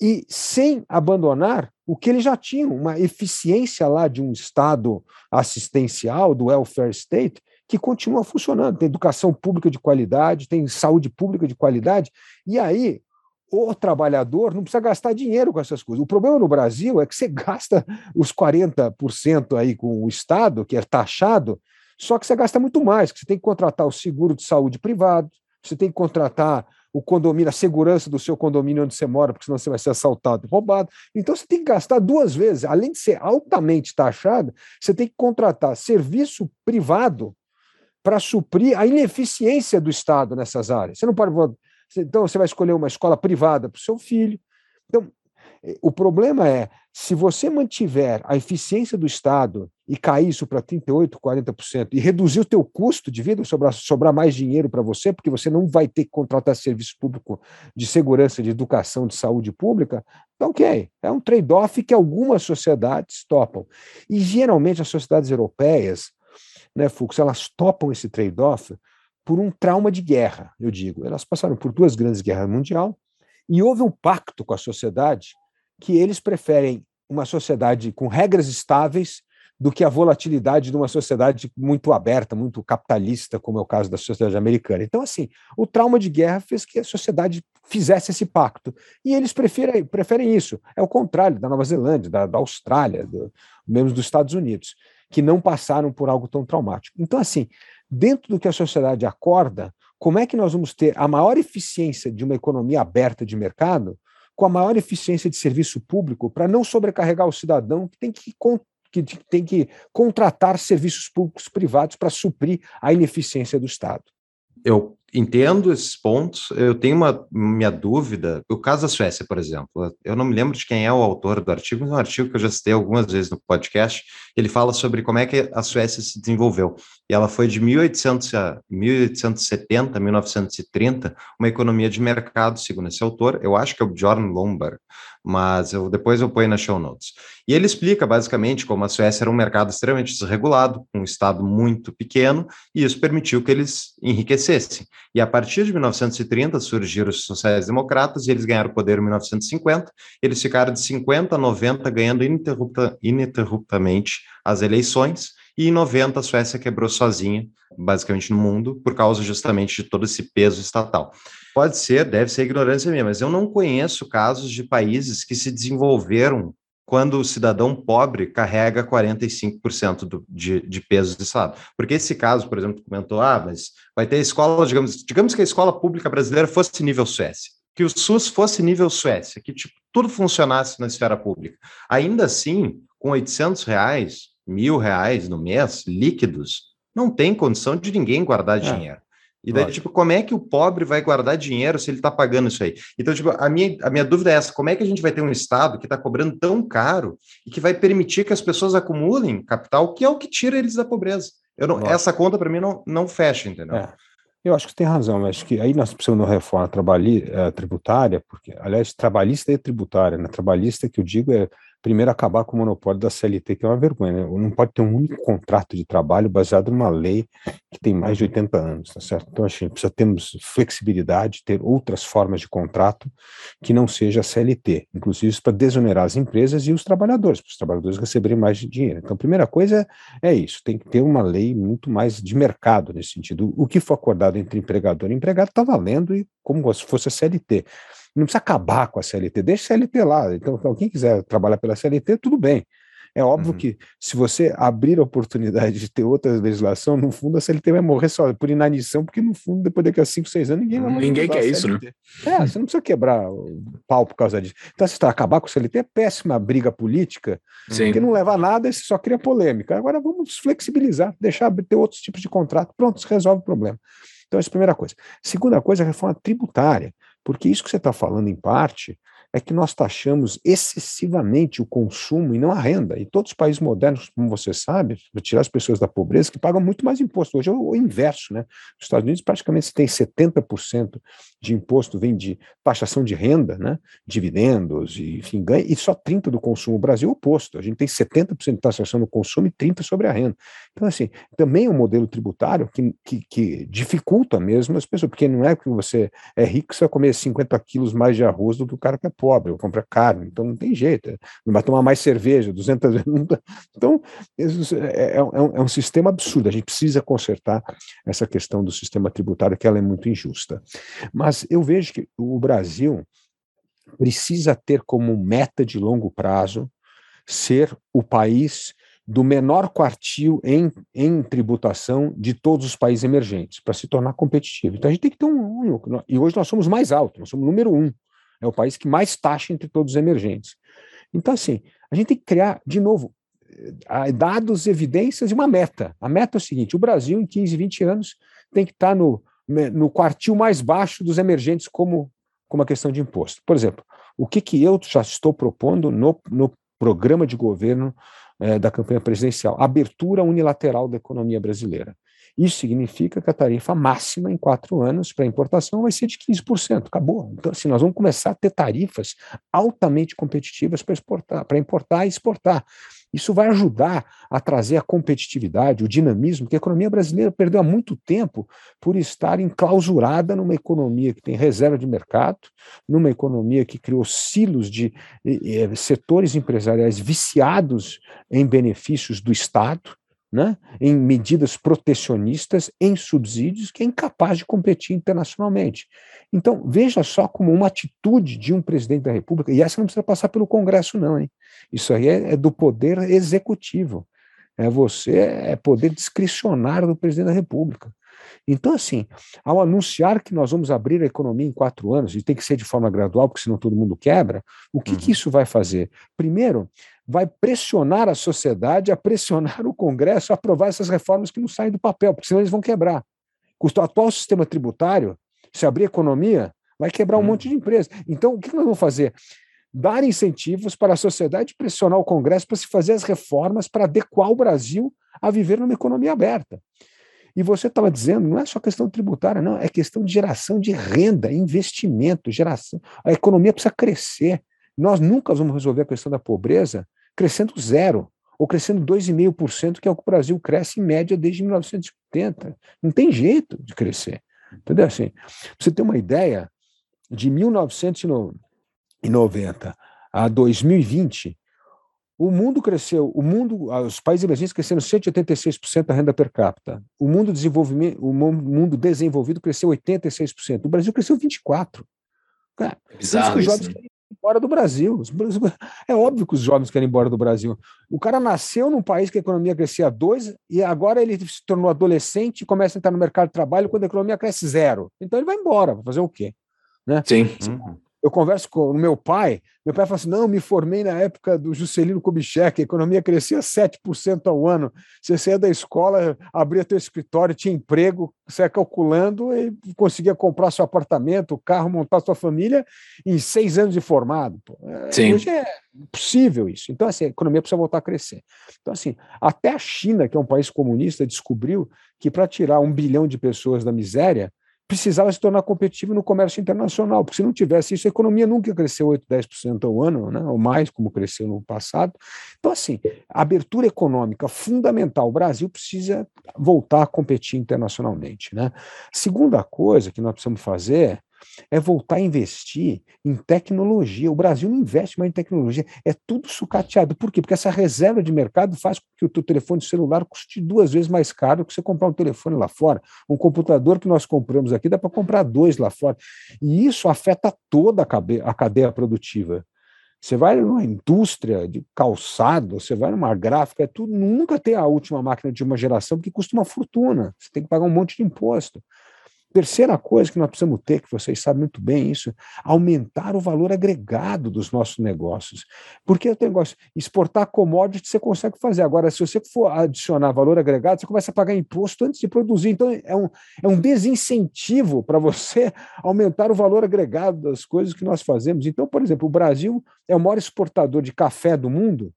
e sem abandonar o que eles já tinham, uma eficiência lá de um Estado assistencial, do welfare state, que continua funcionando. Tem educação pública de qualidade, tem saúde pública de qualidade, e aí o trabalhador não precisa gastar dinheiro com essas coisas. O problema no Brasil é que você gasta os 40% aí com o Estado, que é taxado, só que você gasta muito mais, que você tem que contratar o seguro de saúde privado, você tem que contratar o condomínio, a segurança do seu condomínio onde você mora, porque senão você vai ser assaltado roubado. Então você tem que gastar duas vezes. Além de ser altamente taxado, você tem que contratar serviço privado para suprir a ineficiência do Estado nessas áreas. Você não pode. Então você vai escolher uma escola privada para o seu filho. Então, eh, o problema é, se você mantiver a eficiência do Estado e cair isso para 38%, 40%, e reduzir o teu custo de vida, sobrar, sobrar mais dinheiro para você, porque você não vai ter que contratar serviço público de segurança, de educação, de saúde pública, então ok. É um trade-off que algumas sociedades topam. E geralmente as sociedades europeias, né, Fux, elas topam esse trade-off por um trauma de guerra, eu digo. Elas passaram por duas grandes guerras mundiais e houve um pacto com a sociedade que eles preferem uma sociedade com regras estáveis do que a volatilidade de uma sociedade muito aberta, muito capitalista, como é o caso da sociedade americana. Então, assim, o trauma de guerra fez que a sociedade fizesse esse pacto. E eles preferem, preferem isso. É o contrário da Nova Zelândia, da, da Austrália, do, mesmo dos Estados Unidos, que não passaram por algo tão traumático. Então, assim, dentro do que a sociedade acorda, como é que nós vamos ter a maior eficiência de uma economia aberta de mercado com a maior eficiência de serviço público para não sobrecarregar o cidadão que tem que, que tem que contratar serviços públicos privados para suprir a ineficiência do Estado. Eu entendo esses pontos. Eu tenho uma minha dúvida. O caso da Suécia, por exemplo, eu não me lembro de quem é o autor do artigo, mas é um artigo que eu já citei algumas vezes no podcast. Ele fala sobre como é que a Suécia se desenvolveu. E ela foi de 1800 a 1870, 1930, uma economia de mercado, segundo esse autor. Eu acho que é o Bjorn Lomborg, mas eu, depois eu ponho nas show notes. E ele explica basicamente como a Suécia era um mercado extremamente desregulado, um estado muito pequeno, e isso permitiu que eles enriquecessem. E a partir de 1930 surgiram os sociais-democratas e eles ganharam poder em 1950. Eles ficaram de 50 a 90 ganhando ininterrupta, ininterruptamente as eleições. E em 90 a Suécia quebrou sozinha, basicamente no mundo, por causa justamente de todo esse peso estatal. Pode ser, deve ser ignorância minha, mas eu não conheço casos de países que se desenvolveram quando o cidadão pobre carrega 45% do, de, de peso do Estado. Porque esse caso, por exemplo, comentou, ah, mas vai ter escola, digamos, digamos que a escola pública brasileira fosse nível Suécia, que o SUS fosse nível Suécia, que tipo, tudo funcionasse na esfera pública. Ainda assim, com 800 reais, mil reais no mês, líquidos, não tem condição de ninguém guardar é. dinheiro. E daí, tipo, como é que o pobre vai guardar dinheiro se ele está pagando isso aí? Então, tipo, a minha, a minha dúvida é essa: como é que a gente vai ter um Estado que está cobrando tão caro e que vai permitir que as pessoas acumulem capital, que é o que tira eles da pobreza? Eu não, essa conta, para mim, não, não fecha, entendeu? É. Eu acho que tem razão, acho que aí nós precisamos de uma reforma trabalhi, uh, tributária, porque, aliás, trabalhista e tributária, né? Trabalhista que eu digo é primeiro acabar com o monopólio da CLT, que é uma vergonha. Né? Não pode ter um único contrato de trabalho baseado numa lei que tem mais de 80 anos, tá certo? Então, acho que precisa termos flexibilidade, ter outras formas de contrato que não seja a CLT, inclusive para desonerar as empresas e os trabalhadores, para os trabalhadores receberem mais dinheiro. Então, a primeira coisa é isso, tem que ter uma lei muito mais de mercado nesse sentido. O que for acordado entre empregador e empregado está valendo e como se fosse a CLT. Não precisa acabar com a CLT, deixa a CLT lá. Então, então, quem quiser trabalhar pela CLT, tudo bem. É óbvio uhum. que se você abrir a oportunidade de ter outra legislação, no fundo a CLT vai morrer só por inanição, porque no fundo, depois daqui a 5, 6 anos, ninguém vai Ninguém quer isso, né? É, você não precisa quebrar o pau por causa disso. Então, se está acabar com a CLT, é péssima briga política, Sim. porque não leva a nada, você só cria polêmica. Agora vamos flexibilizar, deixar ter outros tipos de contrato, pronto, se resolve o problema. Então, essa é a primeira coisa. Segunda coisa, a reforma tributária. Porque isso que você está falando, em parte, é que nós taxamos excessivamente o consumo e não a renda. E todos os países modernos, como você sabe, para tirar as pessoas da pobreza, que pagam muito mais imposto. Hoje é o inverso, né? Nos Estados Unidos, praticamente, tem 70% de imposto vem de taxação de renda, né? dividendos, e, enfim, ganha, e só 30% do consumo. O Brasil é o oposto. A gente tem 70% de taxação do consumo e 30% sobre a renda. Então, assim, também é um modelo tributário que, que, que dificulta mesmo as pessoas, porque não é que você é rico, você vai comer 50 quilos mais de arroz do que o cara que é pobre, ou compra carne, então não tem jeito, não vai tomar mais cerveja, 200 vezes. Então, é, é, um, é um sistema absurdo, a gente precisa consertar essa questão do sistema tributário, que ela é muito injusta. Mas eu vejo que o Brasil precisa ter como meta de longo prazo ser o país do menor quartil em, em tributação de todos os países emergentes, para se tornar competitivo. Então a gente tem que ter um. E hoje nós somos mais altos, nós somos número um. É o país que mais taxa entre todos os emergentes. Então, assim, a gente tem que criar, de novo, eh, dados, evidências e uma meta. A meta é o seguinte: o Brasil, em 15, 20 anos, tem que estar no, no quartil mais baixo dos emergentes, como, como a questão de imposto. Por exemplo, o que, que eu já estou propondo no, no programa de governo é, da campanha presidencial, abertura unilateral da economia brasileira. Isso significa que a tarifa máxima em quatro anos para importação vai ser de 15%. Acabou. Então, assim, nós vamos começar a ter tarifas altamente competitivas para exportar, para importar e exportar. Isso vai ajudar a trazer a competitividade, o dinamismo, que a economia brasileira perdeu há muito tempo por estar enclausurada numa economia que tem reserva de mercado, numa economia que criou silos de eh, setores empresariais viciados em benefícios do Estado, né, em medidas protecionistas, em subsídios, que é incapaz de competir internacionalmente. Então, veja só como uma atitude de um presidente da República, e essa não precisa passar pelo Congresso, não, hein? Isso aí é, é do poder executivo. É você, é poder discricionário do presidente da República. Então, assim, ao anunciar que nós vamos abrir a economia em quatro anos, e tem que ser de forma gradual, porque senão todo mundo quebra, o que, uhum. que isso vai fazer? Primeiro, vai pressionar a sociedade a pressionar o Congresso a aprovar essas reformas que não saem do papel, porque senão eles vão quebrar. Com o atual sistema tributário, se abrir economia, vai quebrar um uhum. monte de empresas. Então, o que nós vamos fazer? Dar incentivos para a sociedade pressionar o Congresso para se fazer as reformas para adequar o Brasil a viver numa economia aberta. E você estava dizendo, não é só questão tributária, não, é questão de geração de renda, investimento, geração. A economia precisa crescer. Nós nunca vamos resolver a questão da pobreza crescendo zero, ou crescendo 2,5%, que é o que o Brasil cresce em média desde 1980. Não tem jeito de crescer. Entendeu? Assim, você ter uma ideia, de 1990 a 2020, o mundo cresceu, o mundo, os países emergentes cresceram 186% a renda per capita. O mundo desenvolvimento, o mundo desenvolvido cresceu 86%. O Brasil cresceu 24. Cara, Bizarro, os jovens querem ir embora do Brasil. É óbvio que os jovens querem ir embora do Brasil. O cara nasceu num país que a economia crescia 2 e agora ele se tornou adolescente e começa a entrar no mercado de trabalho quando a economia cresce zero. Então ele vai embora, vai fazer o quê? Né? Sim. Uhum eu converso com o meu pai, meu pai fala assim: não, me formei na época do Juscelino Kubitschek, a economia crescia 7% ao ano. Você saía da escola, abria teu escritório, tinha emprego, você ia calculando e conseguia comprar seu apartamento, carro, montar sua família em seis anos de formado. É, Sim. Hoje é possível isso. Então, assim, a economia precisa voltar a crescer. Então, assim, até a China, que é um país comunista, descobriu que para tirar um bilhão de pessoas da miséria, precisava se tornar competitivo no comércio internacional, porque se não tivesse isso, a economia nunca cresceu 8, 10% ao ano, né, ou mais, como cresceu no passado. Então, assim, abertura econômica fundamental. O Brasil precisa voltar a competir internacionalmente. Né? Segunda coisa que nós precisamos fazer é voltar a investir em tecnologia. O Brasil não investe mais em tecnologia, é tudo sucateado. Por quê? Porque essa reserva de mercado faz com que o teu telefone celular custe duas vezes mais caro que você comprar um telefone lá fora. Um computador que nós compramos aqui dá para comprar dois lá fora. E isso afeta toda a cadeia produtiva. Você vai numa indústria de calçado, você vai numa gráfica, é tudo, nunca tem a última máquina de uma geração, porque custa uma fortuna. Você tem que pagar um monte de imposto. Terceira coisa que nós precisamos ter, que vocês sabem muito bem isso, aumentar o valor agregado dos nossos negócios. Porque o negócio, exportar commodity você consegue fazer. Agora, se você for adicionar valor agregado, você começa a pagar imposto antes de produzir. Então, é um, é um desincentivo para você aumentar o valor agregado das coisas que nós fazemos. Então, por exemplo, o Brasil é o maior exportador de café do mundo,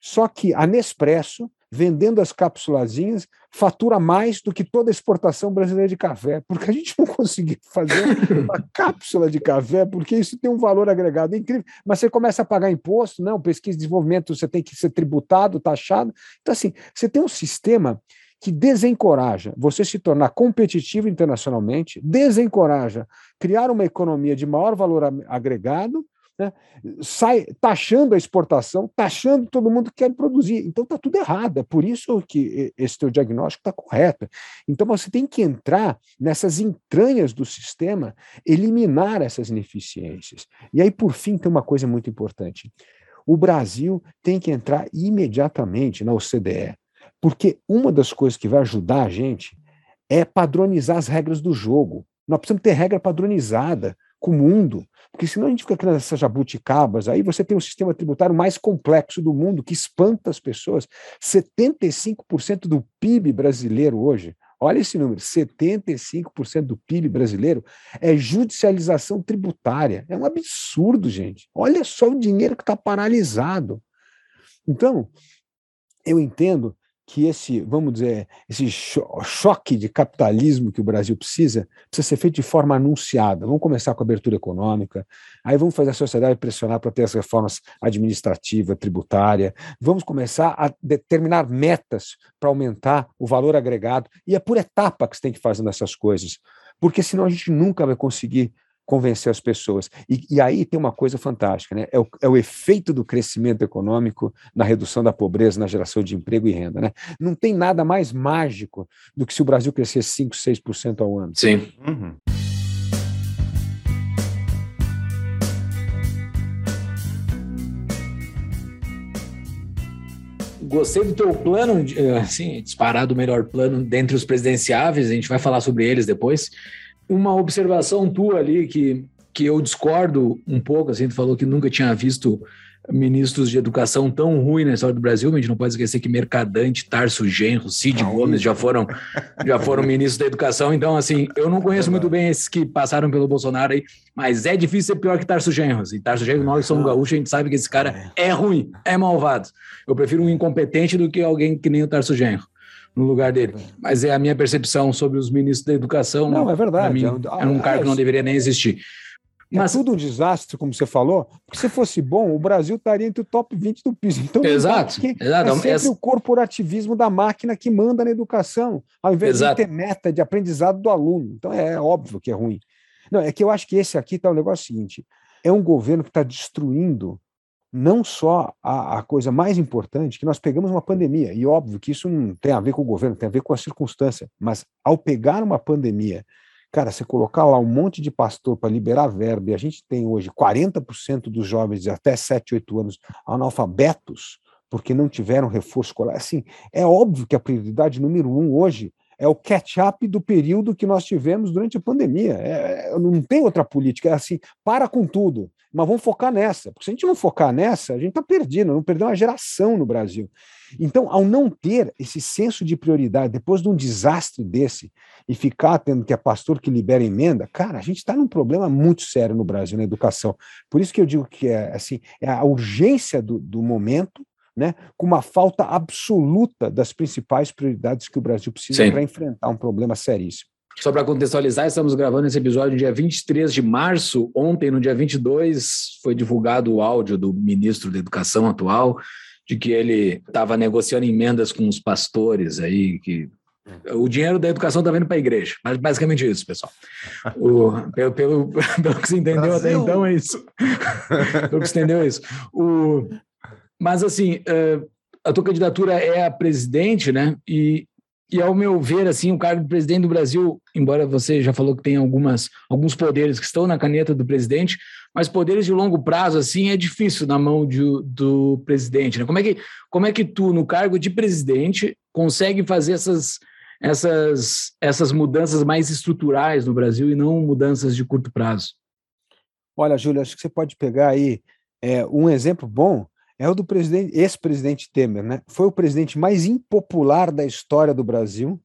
só que a Nespresso vendendo as capsulazinhas, fatura mais do que toda a exportação brasileira de café, porque a gente não conseguiu fazer uma cápsula de café, porque isso tem um valor agregado incrível. Mas você começa a pagar imposto, não, pesquisa e desenvolvimento, você tem que ser tributado, taxado. Então, assim, você tem um sistema que desencoraja você se tornar competitivo internacionalmente, desencoraja criar uma economia de maior valor agregado né? sai taxando a exportação, taxando todo mundo que quer produzir. Então está tudo errado. É por isso que esse teu diagnóstico está correto. Então você tem que entrar nessas entranhas do sistema, eliminar essas ineficiências. E aí, por fim, tem uma coisa muito importante. O Brasil tem que entrar imediatamente na OCDE, porque uma das coisas que vai ajudar a gente é padronizar as regras do jogo. Nós precisamos ter regra padronizada com o mundo, porque senão a gente fica criando essas jabuticabas. Aí você tem o sistema tributário mais complexo do mundo, que espanta as pessoas. 75% do PIB brasileiro hoje, olha esse número: 75% do PIB brasileiro é judicialização tributária. É um absurdo, gente. Olha só o dinheiro que está paralisado. Então, eu entendo que esse, vamos dizer, esse cho choque de capitalismo que o Brasil precisa, precisa ser feito de forma anunciada. Vamos começar com a abertura econômica, aí vamos fazer a sociedade pressionar para ter as reformas administrativa, tributária, vamos começar a determinar metas para aumentar o valor agregado, e é por etapa que você tem que fazer essas coisas, porque senão a gente nunca vai conseguir convencer as pessoas. E, e, aí tem uma coisa fantástica, né? É o, é o, efeito do crescimento econômico na redução da pobreza, na geração de emprego e renda, né? Não tem nada mais mágico do que se o Brasil crescer 5, 6% ao ano. Sim. Uhum. Gostei do teu plano, assim, disparado o melhor plano dentre os presidenciáveis, a gente vai falar sobre eles depois uma observação tua ali que, que eu discordo um pouco, assim, tu falou que nunca tinha visto ministros de educação tão ruim na história do Brasil, a gente não pode esquecer que Mercadante, Tarso Genro, Cid não, Gomes já foram, já foram ministros da educação, então assim, eu não conheço muito bem esses que passaram pelo Bolsonaro aí, mas é difícil ser pior que Tarso Genro, e Tarso Genro, nós somos gaúchos, a gente sabe que esse cara é ruim, é malvado, eu prefiro um incompetente do que alguém que nem o Tarso Genro no lugar dele. Mas é a minha percepção sobre os ministros da educação. Não, é verdade. Mim, é um, é cargo que não deveria nem existir. É Mas é tudo um desastre, como você falou, porque se fosse bom, o Brasil estaria entre o top 20 do piso. Então, exato, exato. é sempre Essa... o corporativismo da máquina que manda na educação, ao invés exato. de ter meta de aprendizado do aluno. Então é óbvio que é ruim. Não, é que eu acho que esse aqui está o um negócio seguinte: é um governo que está destruindo não só a, a, coisa mais importante, que nós pegamos uma pandemia, e óbvio que isso não tem a ver com o governo, tem a ver com a circunstância, mas ao pegar uma pandemia, cara, você colocar lá um monte de pastor para liberar verba, e a gente tem hoje 40% dos jovens de até 7, 8 anos analfabetos, porque não tiveram reforço escolar, assim, é óbvio que a prioridade número um hoje é o catch-up do período que nós tivemos durante a pandemia. É, é, não tem outra política, é assim, para com tudo, mas vamos focar nessa, porque se a gente não focar nessa, a gente está perdido, não perdeu uma geração no Brasil. Então, ao não ter esse senso de prioridade, depois de um desastre desse, e ficar tendo que é pastor que libera emenda, cara, a gente está num problema muito sério no Brasil, na educação. Por isso que eu digo que é assim, é a urgência do, do momento, né, com uma falta absoluta das principais prioridades que o Brasil precisa para enfrentar um problema seríssimo. Só para contextualizar, estamos gravando esse episódio no dia 23 de março. Ontem, no dia 22, foi divulgado o áudio do ministro da Educação atual, de que ele estava negociando emendas com os pastores aí, que o dinheiro da educação está vindo para a igreja. Mas basicamente isso, pessoal. O, pelo, pelo, pelo que você entendeu Brasil. até então, é isso. pelo que você entendeu, é isso. O, mas, assim, eh, a tua candidatura é a presidente, né? E, e ao meu ver, assim, o cargo de presidente do Brasil, embora você já falou que tem algumas, alguns poderes que estão na caneta do presidente, mas poderes de longo prazo, assim, é difícil na mão de, do presidente, né? Como é, que, como é que tu, no cargo de presidente, consegue fazer essas, essas, essas mudanças mais estruturais no Brasil e não mudanças de curto prazo? Olha, Júlio, acho que você pode pegar aí é, um exemplo bom é o do presidente, ex-presidente Temer, né? Foi o presidente mais impopular da história do Brasil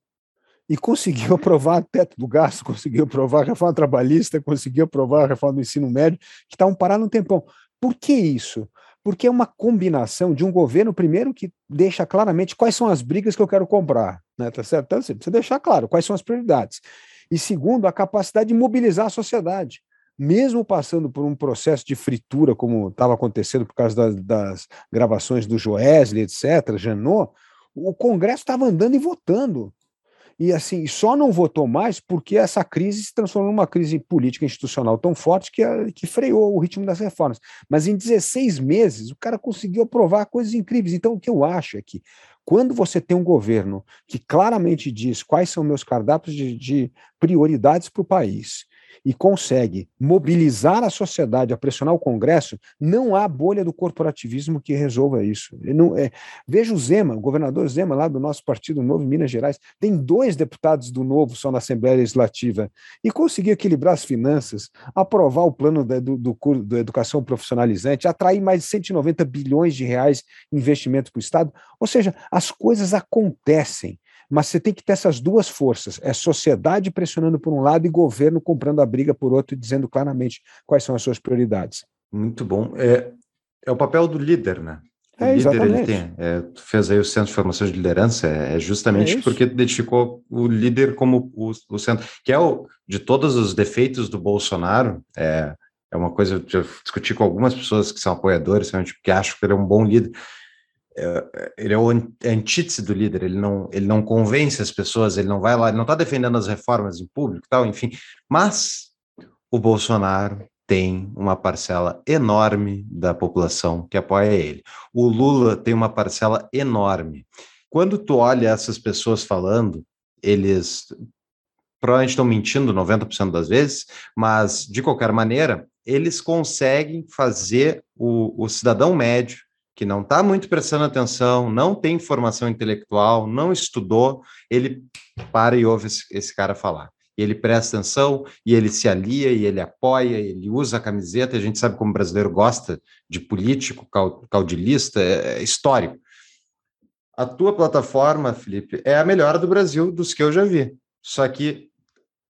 e conseguiu aprovar teto do gasto, conseguiu aprovar a reforma trabalhista, conseguiu aprovar a reforma do ensino médio, que estavam parados um tempão. Por que isso? Porque é uma combinação de um governo, primeiro, que deixa claramente quais são as brigas que eu quero comprar, né? Tá certo? Então, você precisa deixar claro quais são as prioridades. E segundo, a capacidade de mobilizar a sociedade mesmo passando por um processo de fritura, como estava acontecendo por causa das, das gravações do Joesley, etc., Janot, o Congresso estava andando e votando. e assim só não votou mais porque essa crise se transformou numa crise política institucional tão forte que, que freou o ritmo das reformas. Mas em 16 meses o cara conseguiu aprovar coisas incríveis. Então o que eu acho é que quando você tem um governo que claramente diz quais são meus cardápios de, de prioridades para o país e consegue mobilizar a sociedade a pressionar o Congresso, não há bolha do corporativismo que resolva isso. Não, é, veja o Zema, o governador Zema, lá do nosso Partido Novo, Minas Gerais, tem dois deputados do Novo só na Assembleia Legislativa e conseguiu equilibrar as finanças, aprovar o plano da, do, do, do educação profissionalizante, atrair mais de 190 bilhões de reais em investimento para o Estado. Ou seja, as coisas acontecem. Mas você tem que ter essas duas forças: é sociedade pressionando por um lado e governo comprando a briga por outro e dizendo claramente quais são as suas prioridades. Muito bom. É, é o papel do líder, né? O é, líder exatamente. ele tem. É, tu fez aí o centro de formação de liderança, é, é justamente É porque tu identificou o líder como o, o centro, que é o de todos os defeitos do Bolsonaro. É, é uma coisa que eu discuti com algumas pessoas que são apoiadores, realmente, porque acham que ele é um bom líder. É, ele é o a antítese do líder, ele não, ele não convence as pessoas, ele não vai lá, ele não está defendendo as reformas em público, tal, enfim. Mas o Bolsonaro tem uma parcela enorme da população que apoia ele. O Lula tem uma parcela enorme. Quando tu olha essas pessoas falando, eles provavelmente estão mentindo 90% das vezes, mas de qualquer maneira, eles conseguem fazer o, o cidadão médio que não está muito prestando atenção, não tem formação intelectual, não estudou, ele para e ouve esse, esse cara falar. E ele presta atenção, e ele se alia, e ele apoia, ele usa a camiseta, a gente sabe como o brasileiro gosta de político, cau- caudilista, é, é histórico. A tua plataforma, Felipe, é a melhor do Brasil dos que eu já vi. Só que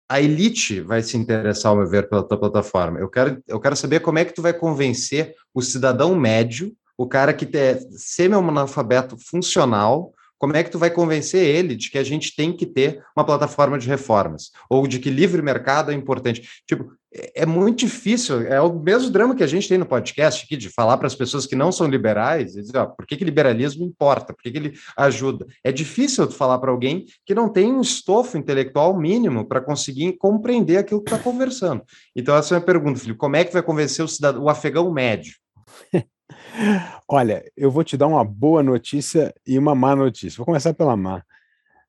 a elite vai se interessar, ao meu ver, pela tua plataforma. Eu quero, eu quero saber como é que tu vai convencer o cidadão médio, o cara que é semi-analfabeto funcional, como é que tu vai convencer ele de que a gente tem que ter uma plataforma de reformas? Ou de que livre mercado é importante? Tipo, é é muito difícil, é o mesmo drama que a gente tem no podcast aqui, de falar para as pessoas que não são liberais, e dizer, ó, por que, que liberalismo importa? Por que, que ele ajuda? É difícil tu falar para alguém que não tem um estofo intelectual mínimo para conseguir compreender aquilo que está conversando. Então, essa é a minha pergunta, Felipe. Como é que vai convencer o cidadão, o afegão médio? Olha, eu vou te dar uma boa notícia e uma má notícia. Vou começar pela má.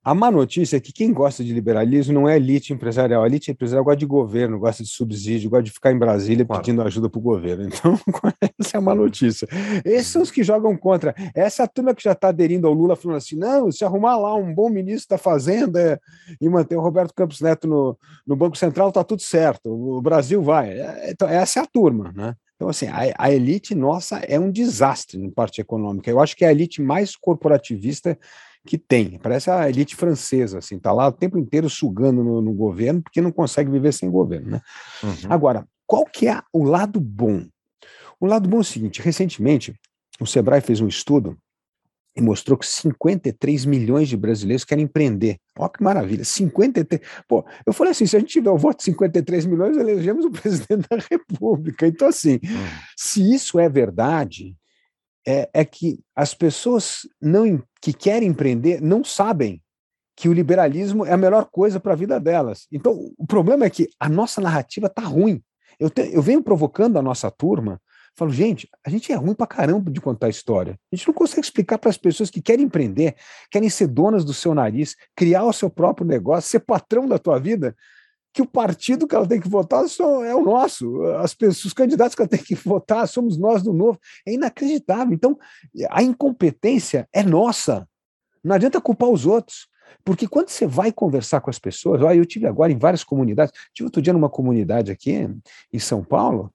A má notícia é que quem gosta de liberalismo não é elite empresarial. A elite empresarial gosta de governo, gosta de subsídio, gosta de ficar em Brasília Claro. pedindo ajuda para o governo. Então, essa é a má notícia. Esses são os que jogam contra. Essa é a turma que já está aderindo ao Lula, falando assim: não, se arrumar lá um bom ministro da Fazenda e manter o Roberto Campos Neto no, no Banco Central, está tudo certo. O Brasil vai. É, Então, essa é a turma, né? Então, assim, a, a elite nossa é um desastre na parte econômica. Eu acho que é a elite mais corporativista que tem. Parece a elite francesa, assim, tá lá o tempo inteiro sugando no, no governo, porque não consegue viver sem governo, né? Uhum. Agora, qual que é o lado bom? O lado bom é o seguinte, recentemente, o Sebrae fez um estudo e mostrou que 53 milhões de brasileiros querem empreender. Olha que maravilha, 53. Pô, eu falei assim, se a gente tiver o voto de 53 milhões, elegemos o presidente da República. Então, assim, Uhum. se isso é verdade, é, é que as pessoas não, que querem empreender não sabem que o liberalismo é a melhor coisa para a vida delas. Então, o problema é que a nossa narrativa está ruim. Eu, te- eu venho provocando a nossa turma, falo, gente, a gente é ruim para caramba de contar história. A gente não consegue explicar para as pessoas que querem empreender, querem ser donas do seu nariz, criar o seu próprio negócio, ser patrão da tua vida, que o partido que ela tem que votar é o nosso. As pessoas, os candidatos que ela tem que votar somos nós do novo. É inacreditável. Então, a incompetência é nossa. Não adianta culpar os outros. Porque quando você vai conversar com as pessoas, olha, eu tive agora em várias comunidades, tive outro dia numa comunidade aqui em São Paulo,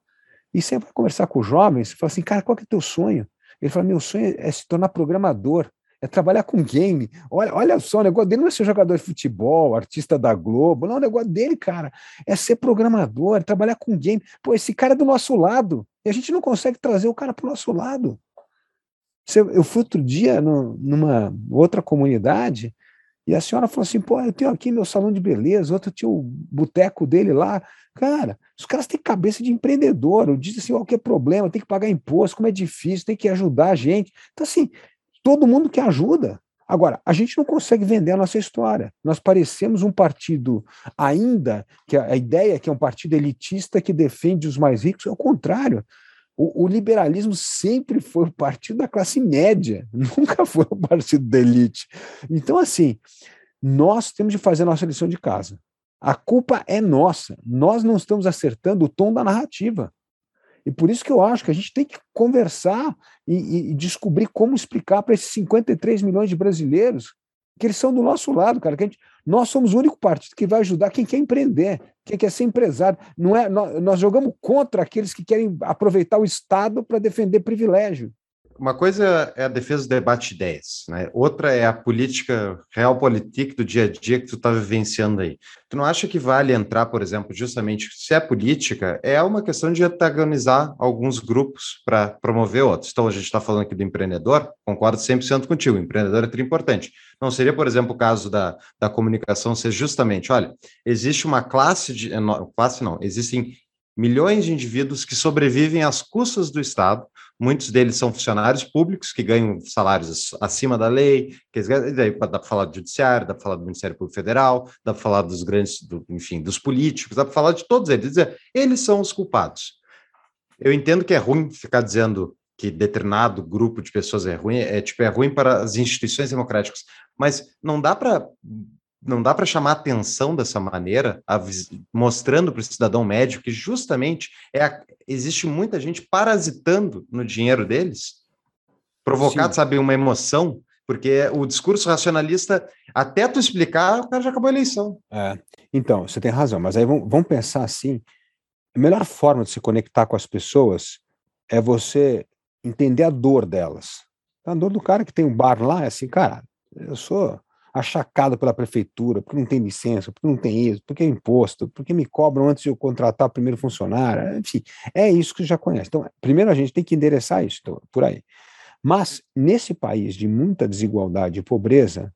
e vai conversar com os jovens, fala assim, cara, qual que é o teu sonho? Ele fala, meu sonho é se tornar programador, é trabalhar com game. Olha, olha só, o negócio dele não é ser jogador de futebol, artista da Globo, não, o negócio dele, cara, é ser programador, é trabalhar com game. Pô, esse cara é do nosso lado, e a gente não consegue trazer o cara para o nosso lado. Eu fui outro dia numa outra comunidade, e a senhora falou assim: pô, eu tenho aqui meu salão de beleza, outro tinha o boteco dele lá. Cara, os caras têm cabeça de empreendedor. Disse assim: é problema? Tem que pagar imposto, como é difícil, tem que ajudar a gente. Então, assim, todo mundo que ajuda. Agora, a gente não consegue vender a nossa história. Nós parecemos um partido, ainda que a ideia é que é um partido elitista que defende os mais ricos, é o contrário. O, o, liberalismo sempre foi o partido da classe média, nunca foi o partido da elite. Então, assim, nós temos de fazer a nossa lição de casa. A culpa é nossa. Nós não estamos acertando o tom da narrativa. E por isso que eu acho que a gente tem que conversar e, e descobrir como explicar para esses 53 milhões de brasileiros que eles são do nosso lado, cara. Que gente, nós somos o único partido que vai ajudar quem quer empreender, quem quer ser empresário. Não é, nós, nós jogamos contra aqueles que querem aproveitar o Estado para defender privilégio uma coisa é a defesa do debate de ideias, né? Outra é a política, real política do dia a dia que tu está vivenciando aí. Tu não acha que vale entrar, por exemplo, justamente se é política, é uma questão de antagonizar alguns grupos para promover outros. Então, a gente está falando aqui do empreendedor, concordo 100% contigo, o empreendedor é importante. Não seria, por exemplo, o caso da, da comunicação ser justamente, olha, existe uma classe de, classe não, existem milhões de indivíduos que sobrevivem às custas do Estado, muitos deles são funcionários públicos que ganham salários acima da lei, que daí dá para falar do judiciário, dá para falar do Ministério Público Federal, dá para falar dos grandes, do, enfim, dos políticos, dá para falar de todos eles, dizer, eles são os culpados. Eu entendo que é ruim ficar dizendo que determinado grupo de pessoas é ruim, é tipo é ruim para as instituições democráticas, mas não dá para não dá para chamar atenção dessa maneira, mostrando para o cidadão médio que justamente é a, existe muita gente parasitando no dinheiro deles, provocado, Sim. sabe, uma emoção, porque o discurso racionalista, até tu explicar, o cara já acabou a eleição. É. Então, você tem razão, mas aí vamos, vamos pensar assim: a melhor forma de se conectar com as pessoas é você entender a dor delas. A dor do cara que tem um bar lá é assim, cara, eu sou achacado pela prefeitura, porque não tem licença, porque não tem isso, porque é imposto, porque me cobram antes de eu contratar o primeiro funcionário, enfim, é isso que já conhece. Então, primeiro a gente tem que endereçar isso então, por aí. Mas, nesse país de muita desigualdade e pobreza,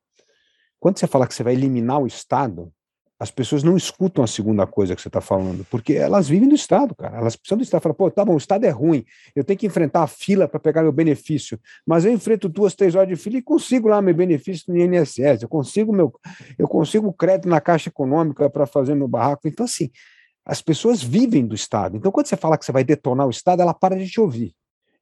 quando você fala que você vai eliminar o Estado, as pessoas não escutam a segunda coisa que você está falando, porque elas vivem do Estado, cara. Elas precisam do Estado. Falam, pô, tá bom, o Estado é ruim, eu tenho que enfrentar a fila para pegar meu benefício, mas eu enfrento duas, três horas de fila e consigo lá meu benefício no INSS, eu consigo meu, eu consigo crédito na Caixa Econômica para fazer meu barraco. Então, assim, as pessoas vivem do Estado. Então, quando você fala que você vai detonar o Estado, ela para de te ouvir.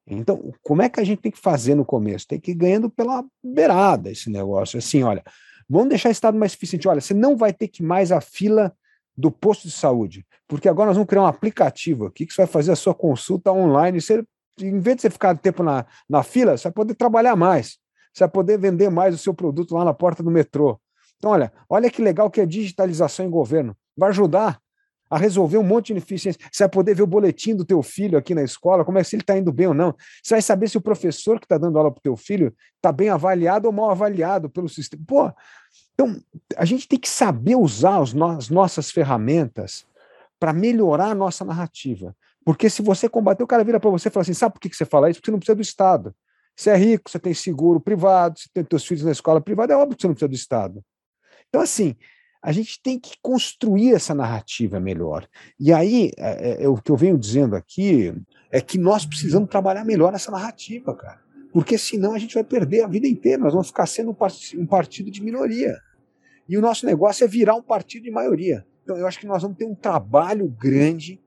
Então, como é que a gente tem que fazer no começo? Tem que ir ganhando pela beirada esse negócio. Assim, olha, Vamos deixar o Estado mais eficiente. Olha, você não vai ter que mais a fila do posto de saúde, porque agora nós vamos criar um aplicativo aqui que você vai fazer a sua consulta online. Você, em vez de você ficar tempo na, na fila, você vai poder trabalhar mais, você vai poder vender mais o seu produto lá na porta do metrô. Então, olha, olha que legal que é digitalização em governo. Vai ajudar a resolver um monte de ineficiência. Você vai poder ver o boletim do teu filho aqui na escola, como é que se ele está indo bem ou não. Você vai saber se o professor que está dando aula para o teu filho está bem avaliado ou mal avaliado pelo sistema. Pô, então a gente tem que saber usar no as nossas ferramentas para melhorar a nossa narrativa. Porque se você combater, o cara vira para você e fala assim: sabe por que você fala isso? Porque você não precisa do Estado. Você é rico, você tem seguro privado, você tem teus filhos na escola privada, é óbvio que você não precisa do Estado. Então, assim, a gente tem que construir essa narrativa melhor. E aí, é, é, é, o que eu venho dizendo aqui é que nós precisamos trabalhar melhor essa narrativa, cara. Porque senão a gente vai perder a vida inteira, nós vamos ficar sendo um partido de minoria. E o nosso negócio é virar um partido de maioria. Então, eu acho que nós vamos ter um trabalho grande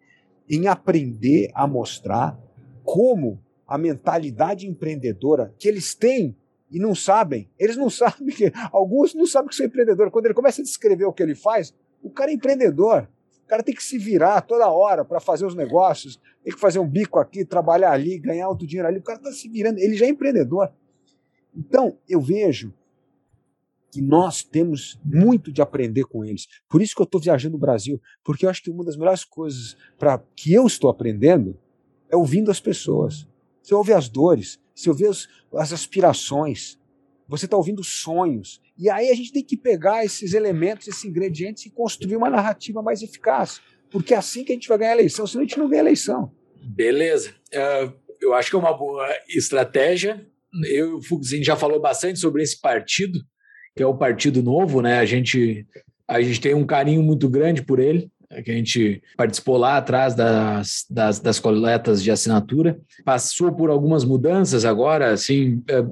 em aprender a mostrar como a mentalidade empreendedora que eles têm e não sabem. Eles não sabem que. Alguns não sabem que são empreendedor. Quando ele começa a descrever o que ele faz, o cara é empreendedor. O cara tem que se virar toda hora para fazer os negócios, tem que fazer um bico aqui, trabalhar ali, ganhar outro dinheiro ali. O cara está se virando, ele já é empreendedor. Então, eu vejo que nós temos muito de aprender com eles. Por isso que eu estou viajando no Brasil, porque eu acho que uma das melhores coisas para que eu estou aprendendo é ouvindo as pessoas. Você ouve as dores, você ouve as, as aspirações, você está ouvindo sonhos. E aí a gente tem que pegar esses elementos, esses ingredientes e construir uma narrativa mais eficaz. Porque é assim que a gente vai ganhar a eleição, senão a gente não ganha a eleição. Beleza. Uh, eu acho que é uma boa estratégia. Eu e o Fugzinho já falou bastante sobre esse partido, que é o Partido Novo, né? A gente, a gente tem um carinho muito grande por ele. Que a gente participou lá atrás das, das, das coletas de assinatura, passou por algumas mudanças agora, assim, é,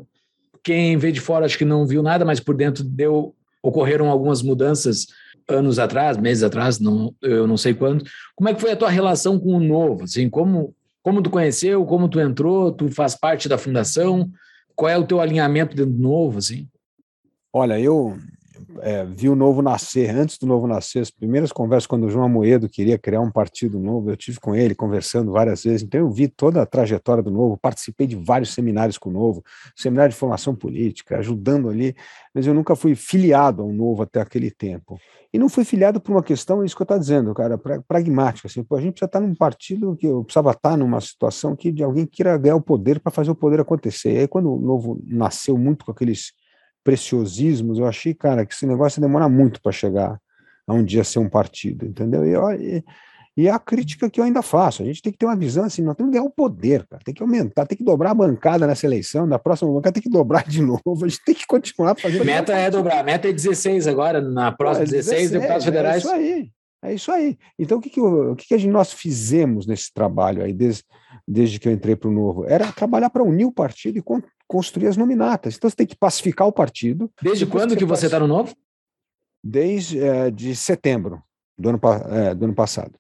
quem vê de fora acho que não viu nada, mas por dentro deu ocorreram algumas mudanças anos atrás, meses atrás, não, eu não sei quando. Como é que foi a tua relação com o novo? Assim, como como tu conheceu, como tu entrou, tu faz parte da fundação? Qual é o teu alinhamento dentro do novo, assim? Olha, eu é, vi o Novo nascer, antes do Novo nascer, as primeiras conversas, quando o João Amoedo queria criar um partido novo, eu tive com ele conversando várias vezes, então eu vi toda a trajetória do Novo, participei de vários seminários com o Novo, seminário de formação política, ajudando ali, mas eu nunca fui filiado ao Novo até aquele tempo. E não fui filiado por uma questão, é isso que eu estou dizendo, cara, pragmática, assim, pô, a gente precisa estar num partido que eu precisava estar numa situação que de alguém queira ganhar o poder para fazer o poder acontecer. E aí quando o Novo nasceu muito com aqueles preciosismos, eu achei, cara, que esse negócio demora muito para chegar a um dia ser um partido, entendeu? E, eu, e, e é a crítica que eu ainda faço, a gente tem que ter uma visão assim, nós temos que ganhar o poder, cara, tem que aumentar, tem que dobrar a bancada nessa eleição, na próxima bancada tem que dobrar de novo, a gente tem que continuar fazendo... Meta é dobrar, meta é 16 agora, na próxima é 16, 16 deputados federais... É isso aí, é isso aí. Então, o que, que, o que, que nós fizemos nesse trabalho aí, desde, desde que eu entrei para o Novo? Era trabalhar para unir o partido e construir as nominatas. Então, você tem que pacificar o partido. Desde quando que você está no Novo? Desde é, de setembro do ano, é, do ano passado.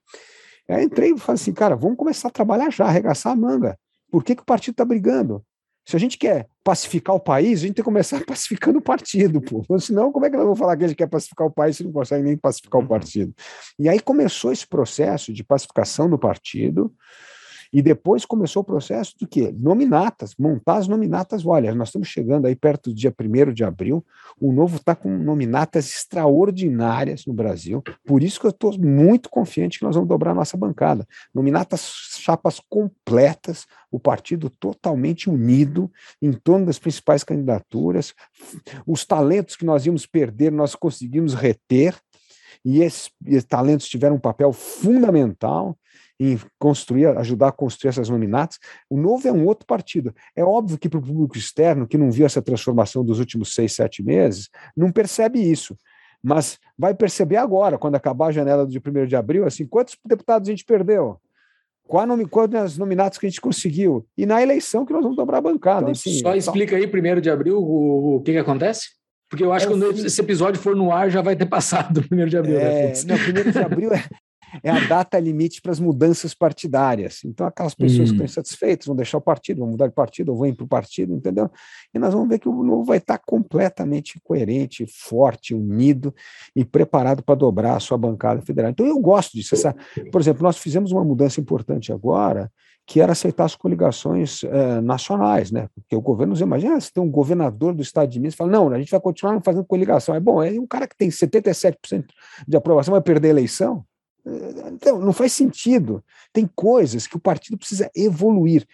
Aí entrei e falei assim, cara, vamos começar a trabalhar já, arregaçar a manga. Por que, que o partido está brigando? Se a gente quer pacificar o país, a gente tem que começar pacificando o partido, pô. Senão, como é que nós vamos falar que a gente quer pacificar o país se não consegue nem pacificar o uhum. partido? E aí começou esse processo de pacificação do partido, e depois começou o processo do quê? Nominatas, montar as nominatas. Olha, nós estamos chegando aí perto do dia 1 de abril, o Novo está com nominatas extraordinárias no Brasil, por isso que eu estou muito confiante que nós vamos dobrar a nossa bancada. Nominatas, chapas completas, o partido totalmente unido em torno das principais candidaturas, os talentos que nós íamos perder, nós conseguimos reter, e esses, esses talentos tiveram um papel fundamental em construir, ajudar a construir essas nominatas. O Novo é um outro partido. É óbvio que para o público externo, que não viu essa transformação dos últimos seis, sete meses, não percebe isso. Mas vai perceber agora, quando acabar a janela de 1 de abril, assim, quantos deputados a gente perdeu? Quais nominatos que a gente conseguiu? E na eleição que nós vamos dobrar a bancada. Então, enfim, só explica aí, 1 de abril, o, o que, que acontece? Porque eu acho é que quando esse episódio for no ar já vai ter passado o 1 de abril. Né, é, né? não, 1 de abril é, é a data limite para as mudanças partidárias. Então, aquelas pessoas hum. que estão insatisfeitas vão deixar o partido, vão mudar de partido, ou vão ir para o partido, entendeu? E nós vamos ver que o novo vai estar completamente coerente, forte, unido e preparado para dobrar a sua bancada federal. Então, eu gosto disso. Essa, por exemplo, nós fizemos uma mudança importante agora, que era aceitar as coligações eh, nacionais, né? Porque o governo, você imagina, se tem um governador do estado de Minas fala, não, a gente vai continuar fazendo coligação. É bom, é um cara que tem 77% de aprovação vai perder a eleição. Então, não faz sentido. Tem coisas que o partido precisa evoluir.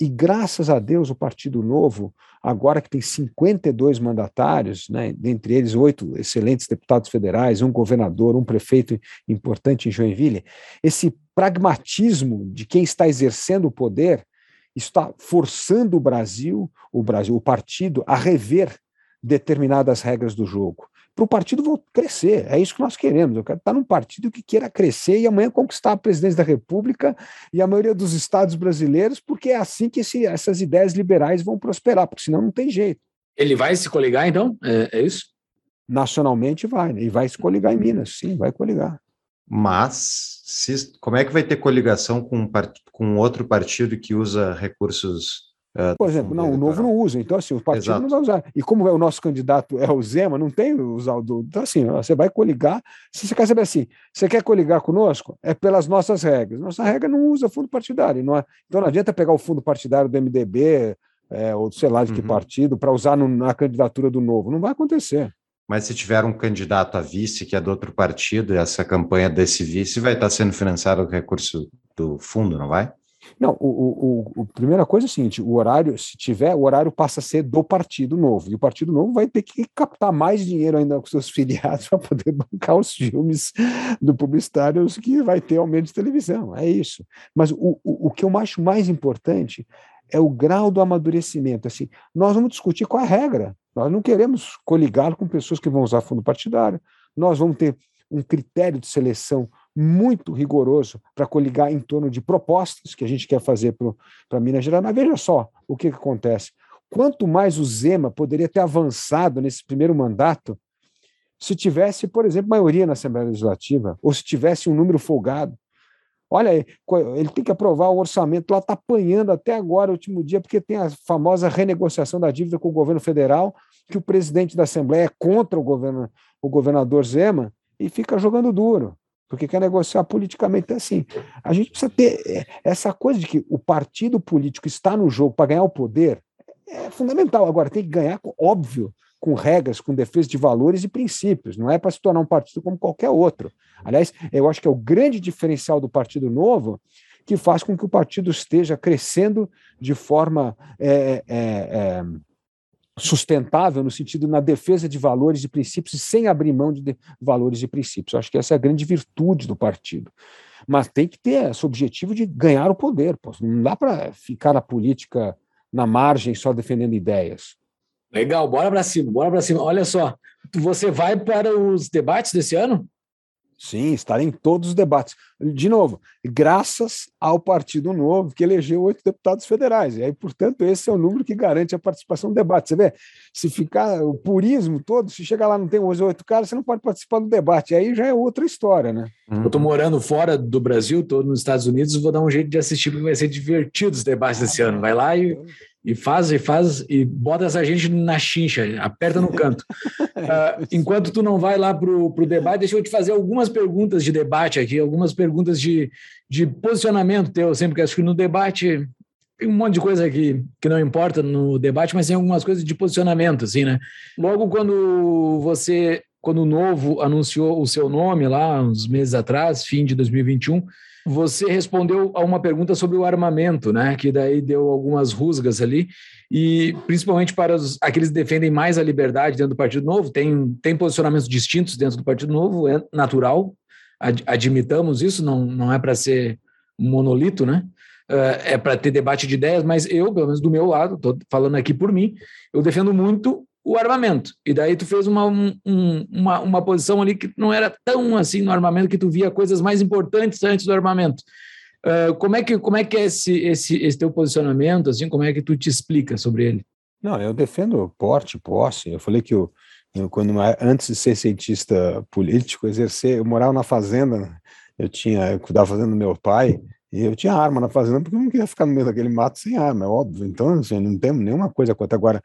E graças a Deus, o Partido Novo, agora que tem 52 mandatários, né, dentre eles oito excelentes deputados federais, um governador, um prefeito importante em Joinville, esse pragmatismo de quem está exercendo o poder está forçando o Brasil, o Brasil, o partido, a rever determinadas regras do jogo para o partido crescer. É isso que nós queremos. Eu quero estar num partido que queira crescer e amanhã conquistar a presidência da República e a maioria dos estados brasileiros, porque é assim que esse, essas ideias liberais vão prosperar, porque senão não tem jeito. Ele vai se coligar, então? É, é isso? Nacionalmente vai, né? e vai se coligar em Minas, sim, vai coligar. Mas se, como é que vai ter coligação com, com outro partido que usa recursos é, Por exemplo, não, o novo não usa, então assim, o partido Exato. não vai usar. E como é o nosso candidato é o Zema, não tem usar o do. Então, assim, você vai coligar. Se você quer saber assim, você quer coligar conosco? É pelas nossas regras. Nossa regra não usa fundo partidário. Não é, então não adianta pegar o fundo partidário do MDB, é, ou sei lá de que uhum. partido, para usar no, na candidatura do novo. Não vai acontecer. Mas se tiver um candidato a vice que é do outro partido, essa campanha desse vice vai estar sendo financiada com recurso do fundo, não vai? Não, o, o, o, primeira coisa é o seguinte: o horário, se tiver, o horário passa a ser do Partido Novo. E o Partido Novo vai ter que captar mais dinheiro ainda com seus filiados para poder bancar os filmes do publicitários que vai ter aumento de televisão. É isso. Mas o, o, o que eu acho mais importante é o grau do amadurecimento. Assim, nós vamos discutir qual é a regra. Nós não queremos coligar com pessoas que vão usar fundo partidário. Nós vamos ter um critério de seleção muito rigoroso para coligar em torno de propostas que a gente quer fazer para Minas Gerais. Mas veja só o que, que acontece. quanto mais o Zema poderia ter avançado nesse primeiro mandato se tivesse, por exemplo, maioria na Assembleia Legislativa, ou se tivesse um número folgado. Olha ele tem que aprovar o orçamento, lá está apanhando até agora, último dia, porque tem a famosa renegociação da dívida com o governo federal, que o presidente da Assembleia é contra o, governo, o governador Zema e fica jogando duro, porque quer negociar politicamente assim. A gente precisa ter é, essa coisa de que o partido político está no jogo para ganhar o poder, é fundamental. Agora, tem que ganhar, óbvio, com regras, com defesa de valores e princípios, não é para se tornar um partido como qualquer outro. Aliás, eu acho que é o grande diferencial do Partido Novo que faz com que o partido esteja crescendo de forma é, é, é, sustentável, no sentido na defesa de valores e princípios, e sem abrir mão de, de valores e princípios. Eu acho que essa é a grande virtude do partido. Mas tem que ter esse objetivo de ganhar o poder. Pô. Não dá para ficar na política na margem só defendendo ideias. Legal, bora para cima, bora para cima. Olha só, você vai para os debates desse ano? Sim, estarei em todos os debates. De novo, graças ao Partido Novo, que elegeu oito deputados federais. E aí, portanto, esse é o número que garante a participação no debate. Você vê, se ficar o purismo todo, se chegar lá não tem os oito caras, você não pode participar do debate. Aí já é outra história, né? Eu estou morando fora do Brasil, estou nos Estados Unidos, vou dar um jeito de assistir, porque vai ser divertido os debates desse ano. Vai lá e e faz e faz e bota essa gente na chincha, aperta no canto. Uh, enquanto tu não vai lá para o debate, deixa eu te fazer algumas perguntas de debate aqui, algumas perguntas de, de posicionamento teu, sempre que acho que no debate tem um monte de coisa que, que não importa no debate, mas tem algumas coisas de posicionamento, assim, né? Logo quando você, quando o Novo anunciou o seu nome lá, uns meses atrás, fim de 2021, você respondeu a uma pergunta sobre o armamento, né? Que daí deu algumas rusgas ali, e principalmente para os, aqueles que defendem mais a liberdade dentro do Partido Novo, tem, tem posicionamentos distintos dentro do Partido Novo, é natural, ad, admitamos isso, não, não é para ser monolito, né? Uh, é para ter debate de ideias, mas eu, pelo menos do meu lado, estou falando aqui por mim, eu defendo muito o armamento. E daí tu fez uma, um, uma, uma posição ali que não era tão assim no armamento, que tu via coisas mais importantes antes do armamento. Uh, como é que como é que é esse, esse, esse teu posicionamento, assim, como é que tu te explica sobre ele? Não, eu defendo porte, posse. Eu falei que eu, eu quando antes de ser cientista político, exercer, eu morava na fazenda, eu tinha, eu cuidava da fazenda do meu pai, e eu tinha arma na fazenda porque eu não queria ficar no meio daquele mato sem arma, é óbvio. Então, assim, não temos nenhuma coisa contra. Agora,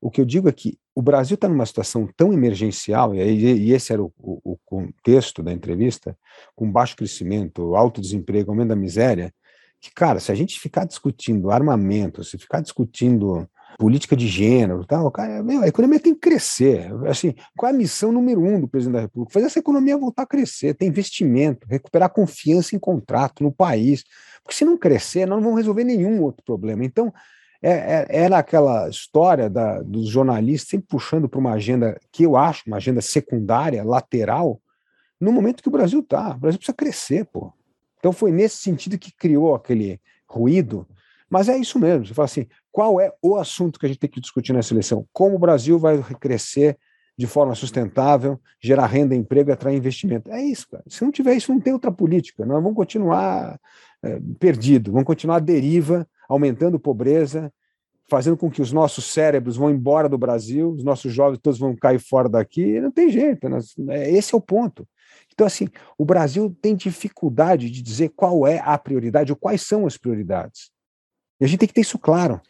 o que eu digo é que o Brasil está numa situação tão emergencial, e, e esse era o, o, o, contexto da entrevista, com baixo crescimento, alto desemprego, aumento da miséria, que, cara, se a gente ficar discutindo armamento, se ficar discutindo política de gênero, tal, cara, meu, a economia tem que crescer. Assim, qual é a missão número um do presidente da República? Fazer essa economia voltar a crescer, ter investimento, recuperar confiança em contrato no país. Porque se não crescer, nós não vamos resolver nenhum outro problema. Então, é, é, era aquela história da, dos jornalistas sempre puxando para uma agenda que eu acho uma agenda secundária, lateral, no momento que o Brasil está. O Brasil precisa crescer, pô. Então foi nesse sentido que criou aquele ruído. Mas é isso mesmo. Você fala assim: qual é o assunto que a gente tem que discutir nessa eleição? Como o Brasil vai crescer de forma sustentável, gerar renda, emprego atrair investimento? É isso, cara. Se não tiver isso, não tem outra política. Nós vamos continuar é, perdido, vamos continuar à deriva aumentando pobreza, fazendo com que os nossos cérebros vão embora do Brasil, os nossos jovens todos vão cair fora daqui, não tem jeito, né? esse é o ponto. Então, assim, o Brasil tem dificuldade de dizer qual é a prioridade ou quais são as prioridades. E a gente tem que ter isso claro.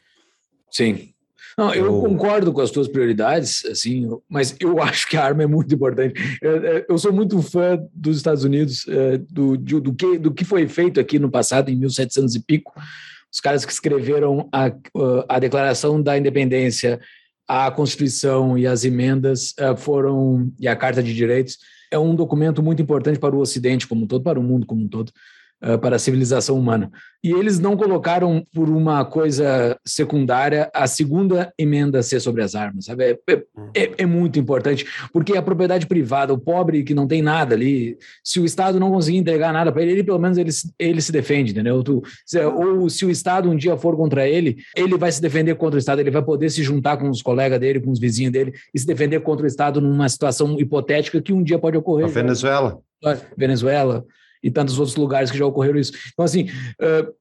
Sim. Não, eu, eu concordo com as tuas prioridades, assim, mas eu acho que a arma é muito importante. Eu, eu sou muito fã dos Estados Unidos, é, do, do, que, do que foi feito aqui no passado, em 1700 e pico, os caras que escreveram a, a Declaração da Independência, a Constituição e as emendas foram, e a Carta de Direitos, é um documento muito importante para o Ocidente como um todo, para o mundo como um todo. Uh, para a civilização humana. E eles não colocaram por uma coisa secundária a segunda emenda ser sobre as armas, sabe? É, é, é, é, muito importante, porque a propriedade privada, o pobre que não tem nada ali, se o Estado não conseguir entregar nada para ele, ele pelo menos ele, ele se defende, entendeu? Tu, se, ou se o Estado um dia for contra ele, ele vai se defender contra o Estado, ele vai poder se juntar com os colegas dele, com os vizinhos dele e se defender contra o Estado numa situação hipotética que um dia pode ocorrer. A Venezuela. Venezuela e tantos outros lugares que já ocorreram isso. Então, assim, uh,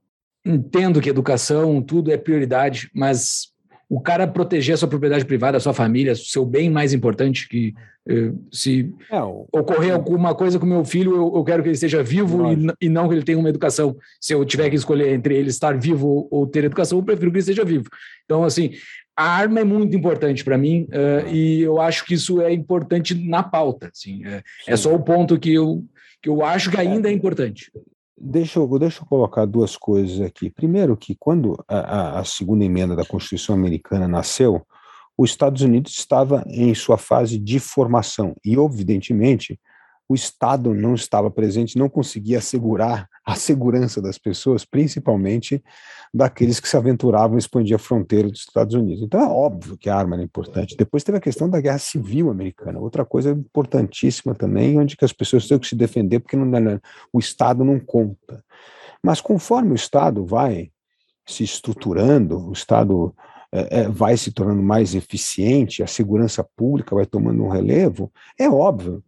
entendo que educação, tudo é prioridade, mas o cara proteger a sua propriedade privada, a sua família, seu bem mais importante que eh, se É, o- ocorrer alguma coisa com meu filho, eu, eu quero que ele esteja vivo e, e não que ele tenha uma educação. Se eu tiver que escolher entre ele estar vivo ou, ter educação, eu prefiro que ele esteja vivo. Então, assim, a arma é muito importante para mim eh, e eu acho que isso é importante na pauta. Assim, é, é só o ponto que eu, que eu acho que ainda é importante. Deixa eu, deixa eu colocar duas coisas aqui. Primeiro, que quando a, a- segunda emenda da Constituição Americana nasceu, os Estados Unidos estava em sua fase de formação e, evidentemente, o Estado não estava presente, não conseguia assegurar a segurança das pessoas, principalmente daqueles que se aventuravam a expandir a fronteira dos Estados Unidos. Então é óbvio que a arma era importante. Depois teve a questão da Guerra Civil Americana, outra coisa importantíssima também, onde que as pessoas têm que se defender porque não, o Estado não conta. Mas conforme o Estado vai se estruturando, o Estado eh, eh, vai se tornando mais eficiente, a segurança pública vai tomando um relevo, é óbvio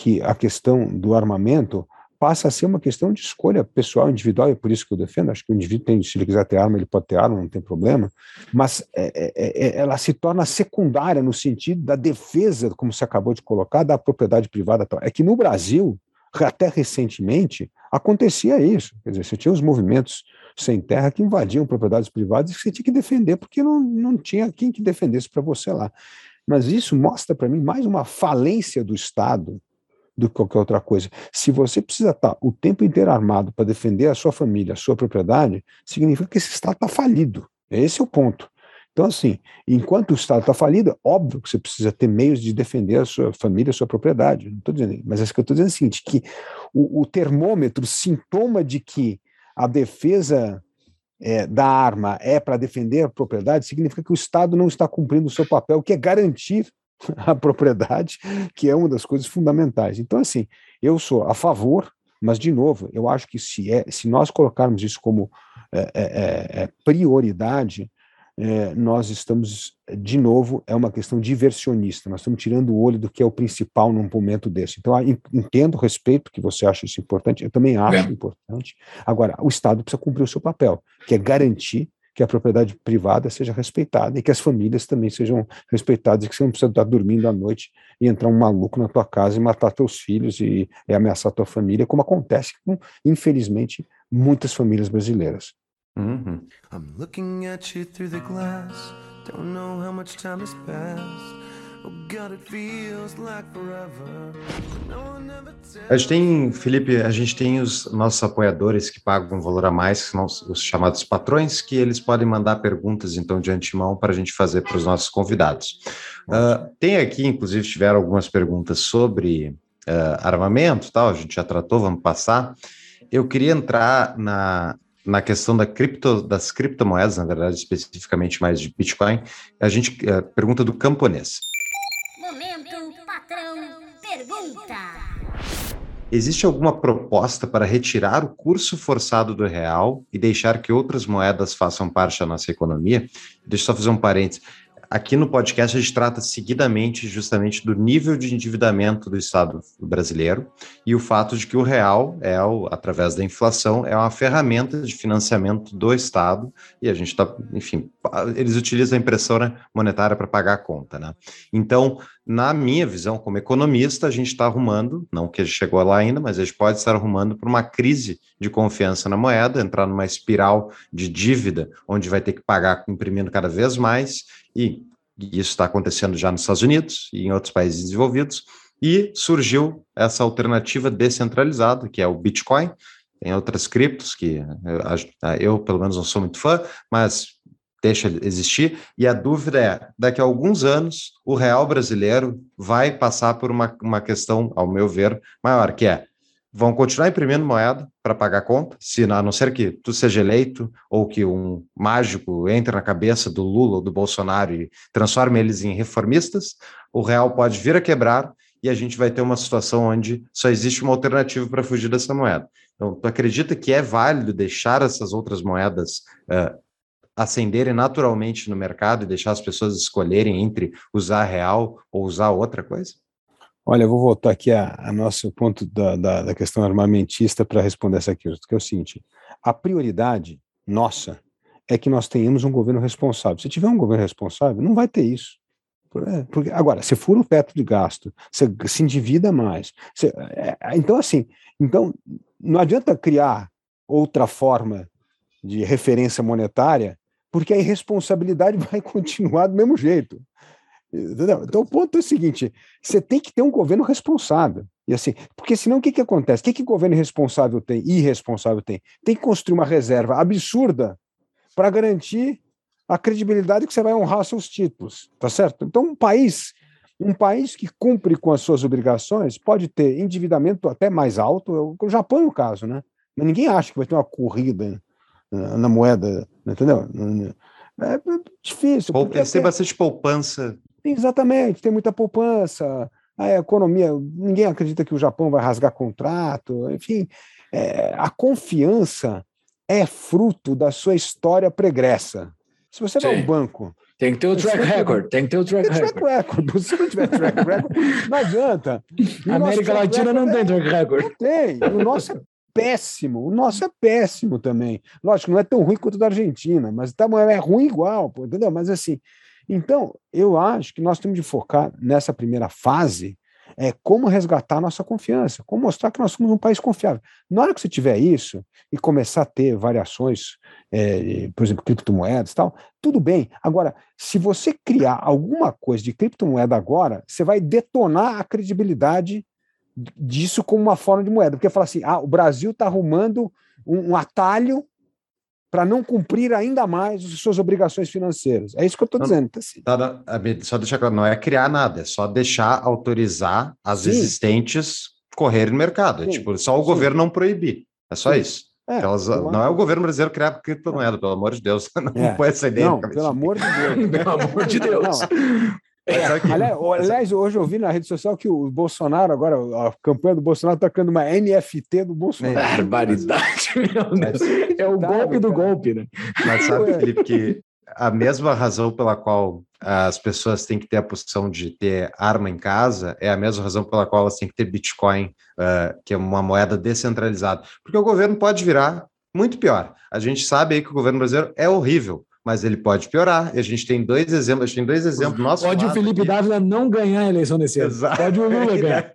que a questão do armamento passa a ser uma questão de escolha pessoal, individual, e é por isso que eu defendo. Acho que o indivíduo tem, se ele quiser ter arma, ele pode ter arma, não tem problema. Mas é, é, é, ela se torna secundária no sentido da defesa, como você acabou de colocar, da propriedade privada. É que no Brasil, até recentemente, acontecia isso. Quer dizer, você tinha os movimentos sem terra que invadiam propriedades privadas e você tinha que defender, porque não, não tinha quem que defendesse para você lá. Mas isso mostra para mim mais uma falência do Estado do que qualquer outra coisa. Se você precisa estar o tempo inteiro armado para defender a sua família, a sua propriedade, significa que esse Estado está falido. Esse é o ponto. Então, assim, enquanto o Estado está falido, é óbvio que você precisa ter meios de defender a sua família, a sua propriedade. Não estou dizendo, mas é que eu estou dizendo é o seguinte: que o, o termômetro, sintoma de que a defesa é, da arma é para defender a propriedade, significa que o Estado não está cumprindo o seu papel, que é garantir a propriedade, que é uma das coisas fundamentais. Então, assim, eu sou a favor, mas, de novo, eu acho que se, é, se nós colocarmos isso como é, é, é, prioridade, é, nós estamos, de novo, é uma questão diversionista, nós estamos tirando o olho do que é o principal num momento desse. Então, ah, entendo, respeito que você acha isso importante, eu também acho é. importante. Agora, o Estado precisa cumprir o seu papel, que é garantir que a propriedade privada seja respeitada e que as famílias também sejam respeitadas, e que você não precisa estar dormindo à noite e entrar um maluco na tua casa e matar teus filhos e, e ameaçar tua família, como acontece com, infelizmente, muitas famílias brasileiras. Uhum. I'm looking at you through the glass. Don't know how much time has passed. Oh God, it feels like forever. No one ever A gente tem, Felipe, a gente tem os nossos apoiadores que pagam um valor a mais, que são os chamados patrões, que eles podem mandar perguntas, então, de antemão, para a gente fazer para os nossos convidados. Uh, tem aqui, inclusive, tiveram algumas perguntas sobre uh, armamento, tal, a gente já tratou, vamos passar. Eu queria entrar na, na questão da cripto, das criptomoedas, na verdade, especificamente mais de Bitcoin, a gente uh, pergunta do camponês. Momento patrão pergunta. Existe alguma proposta para retirar o curso forçado do real e deixar que outras moedas façam parte da nossa economia? Deixa eu só fazer um parênteses. Aqui no podcast a gente trata seguidamente justamente do nível de endividamento do Estado brasileiro e o fato de que o real é, através da inflação, é uma ferramenta de financiamento do Estado e a gente está, enfim, eles utilizam a impressora monetária para pagar a conta, né? Então, na minha visão como economista, a gente está arrumando, não que a gente chegou lá ainda, mas a gente pode estar arrumando para uma crise de confiança na moeda, entrar numa espiral de dívida, onde vai ter que pagar imprimindo cada vez mais, e isso está acontecendo já nos Estados Unidos e em outros países desenvolvidos, e surgiu essa alternativa descentralizada, que é o Bitcoin, tem outras criptos que eu, eu pelo menos não sou muito fã, mas deixa existir, e a dúvida é, daqui a alguns anos, o real brasileiro vai passar por uma, uma questão, ao meu ver, maior, que é, vão continuar imprimindo moeda para pagar conta, se a não ser que tu seja eleito, ou que um mágico entre na cabeça do Lula ou do Bolsonaro e transforme eles em reformistas, o real pode vir a quebrar, e a gente vai ter uma situação onde só existe uma alternativa para fugir dessa moeda. Então, tu acredita que é válido deixar essas outras moedas uh, ascenderem naturalmente no mercado e deixar as pessoas escolherem entre usar real ou usar outra coisa? Olha, eu vou voltar aqui a, a nosso ponto da, da, da questão armamentista para responder essa questão, que é o seguinte: a prioridade nossa é que nós tenhamos um governo responsável. Se tiver um governo responsável, não vai ter isso. É, porque, agora, se fura o teto de gasto, você se endivida mais. Você, é, é, então, assim, então não adianta criar outra forma de referência monetária, porque a irresponsabilidade vai continuar do mesmo jeito. Entendeu? Então, o ponto é o seguinte: você tem que ter um governo responsável. E assim, porque senão o que, que acontece? O que, que governo responsável tem, irresponsável tem? Tem que construir uma reserva absurda para garantir a credibilidade que você vai honrar seus títulos, tá certo? Então, um país, um país que cumpre com as suas obrigações pode ter endividamento até mais alto, o Japão é o caso, né? Mas ninguém acha que vai ter uma corrida na moeda, entendeu? É difícil. Tem até... bastante poupança. Exatamente, tem muita poupança, a economia, ninguém acredita que o Japão vai rasgar contrato, enfim, é, a confiança é fruto da sua história pregressa. Se você vai ao banco. Tem que ter o track record, tem que ter o track record. Track record. Se não tiver track record, não adianta. A América Latina não tem track record. Não tem. O nosso é péssimo. O nosso é péssimo também. Lógico, não é tão ruim quanto o da Argentina, mas tá, é ruim igual, pô, entendeu? Mas assim, então, eu acho que nós temos de focar nessa primeira fase é como resgatar a nossa confiança, como mostrar que nós somos um país confiável. Na hora que você tiver isso e começar a ter variações, é, por exemplo, criptomoedas e tal, tudo bem. Agora, se você criar alguma coisa de criptomoeda agora, você vai detonar a credibilidade disso como uma forma de moeda, porque fala assim, ah, o Brasil está arrumando um, um atalho para não cumprir ainda mais as suas obrigações financeiras. É isso que eu estou dizendo. Tá, assim. tá, só deixar claro, não é criar nada, é só deixar autorizar as Sim. existentes correrem no mercado. É tipo, só o Sim. governo não proibir. É só Sim. isso. É, Elas, não é o governo brasileiro criar criptomoeda, pelo amor de Deus. Não é. foi essa ideia. Não, pelo amor de Deus. pelo amor de Deus. Não. É, aliás, hoje eu vi na rede social que o Bolsonaro, agora, a campanha do Bolsonaro está criando uma NFT do Bolsonaro. É, barbaridade, meu Deus. É o golpe do golpe, né? Mas sabe, Felipe, que a mesma razão pela qual as pessoas têm que ter a posição de ter arma em casa é a mesma razão pela qual elas têm que ter Bitcoin, uh, que é uma moeda descentralizada. Porque o governo pode virar muito pior. A gente sabe aí que o governo brasileiro é horrível mas ele pode piorar. E a gente tem dois exemplos, a gente tem dois exemplos. Pode o Felipe aqui. Dávila não ganhar a eleição desse ano. Exato. Pode o Lula ganhar.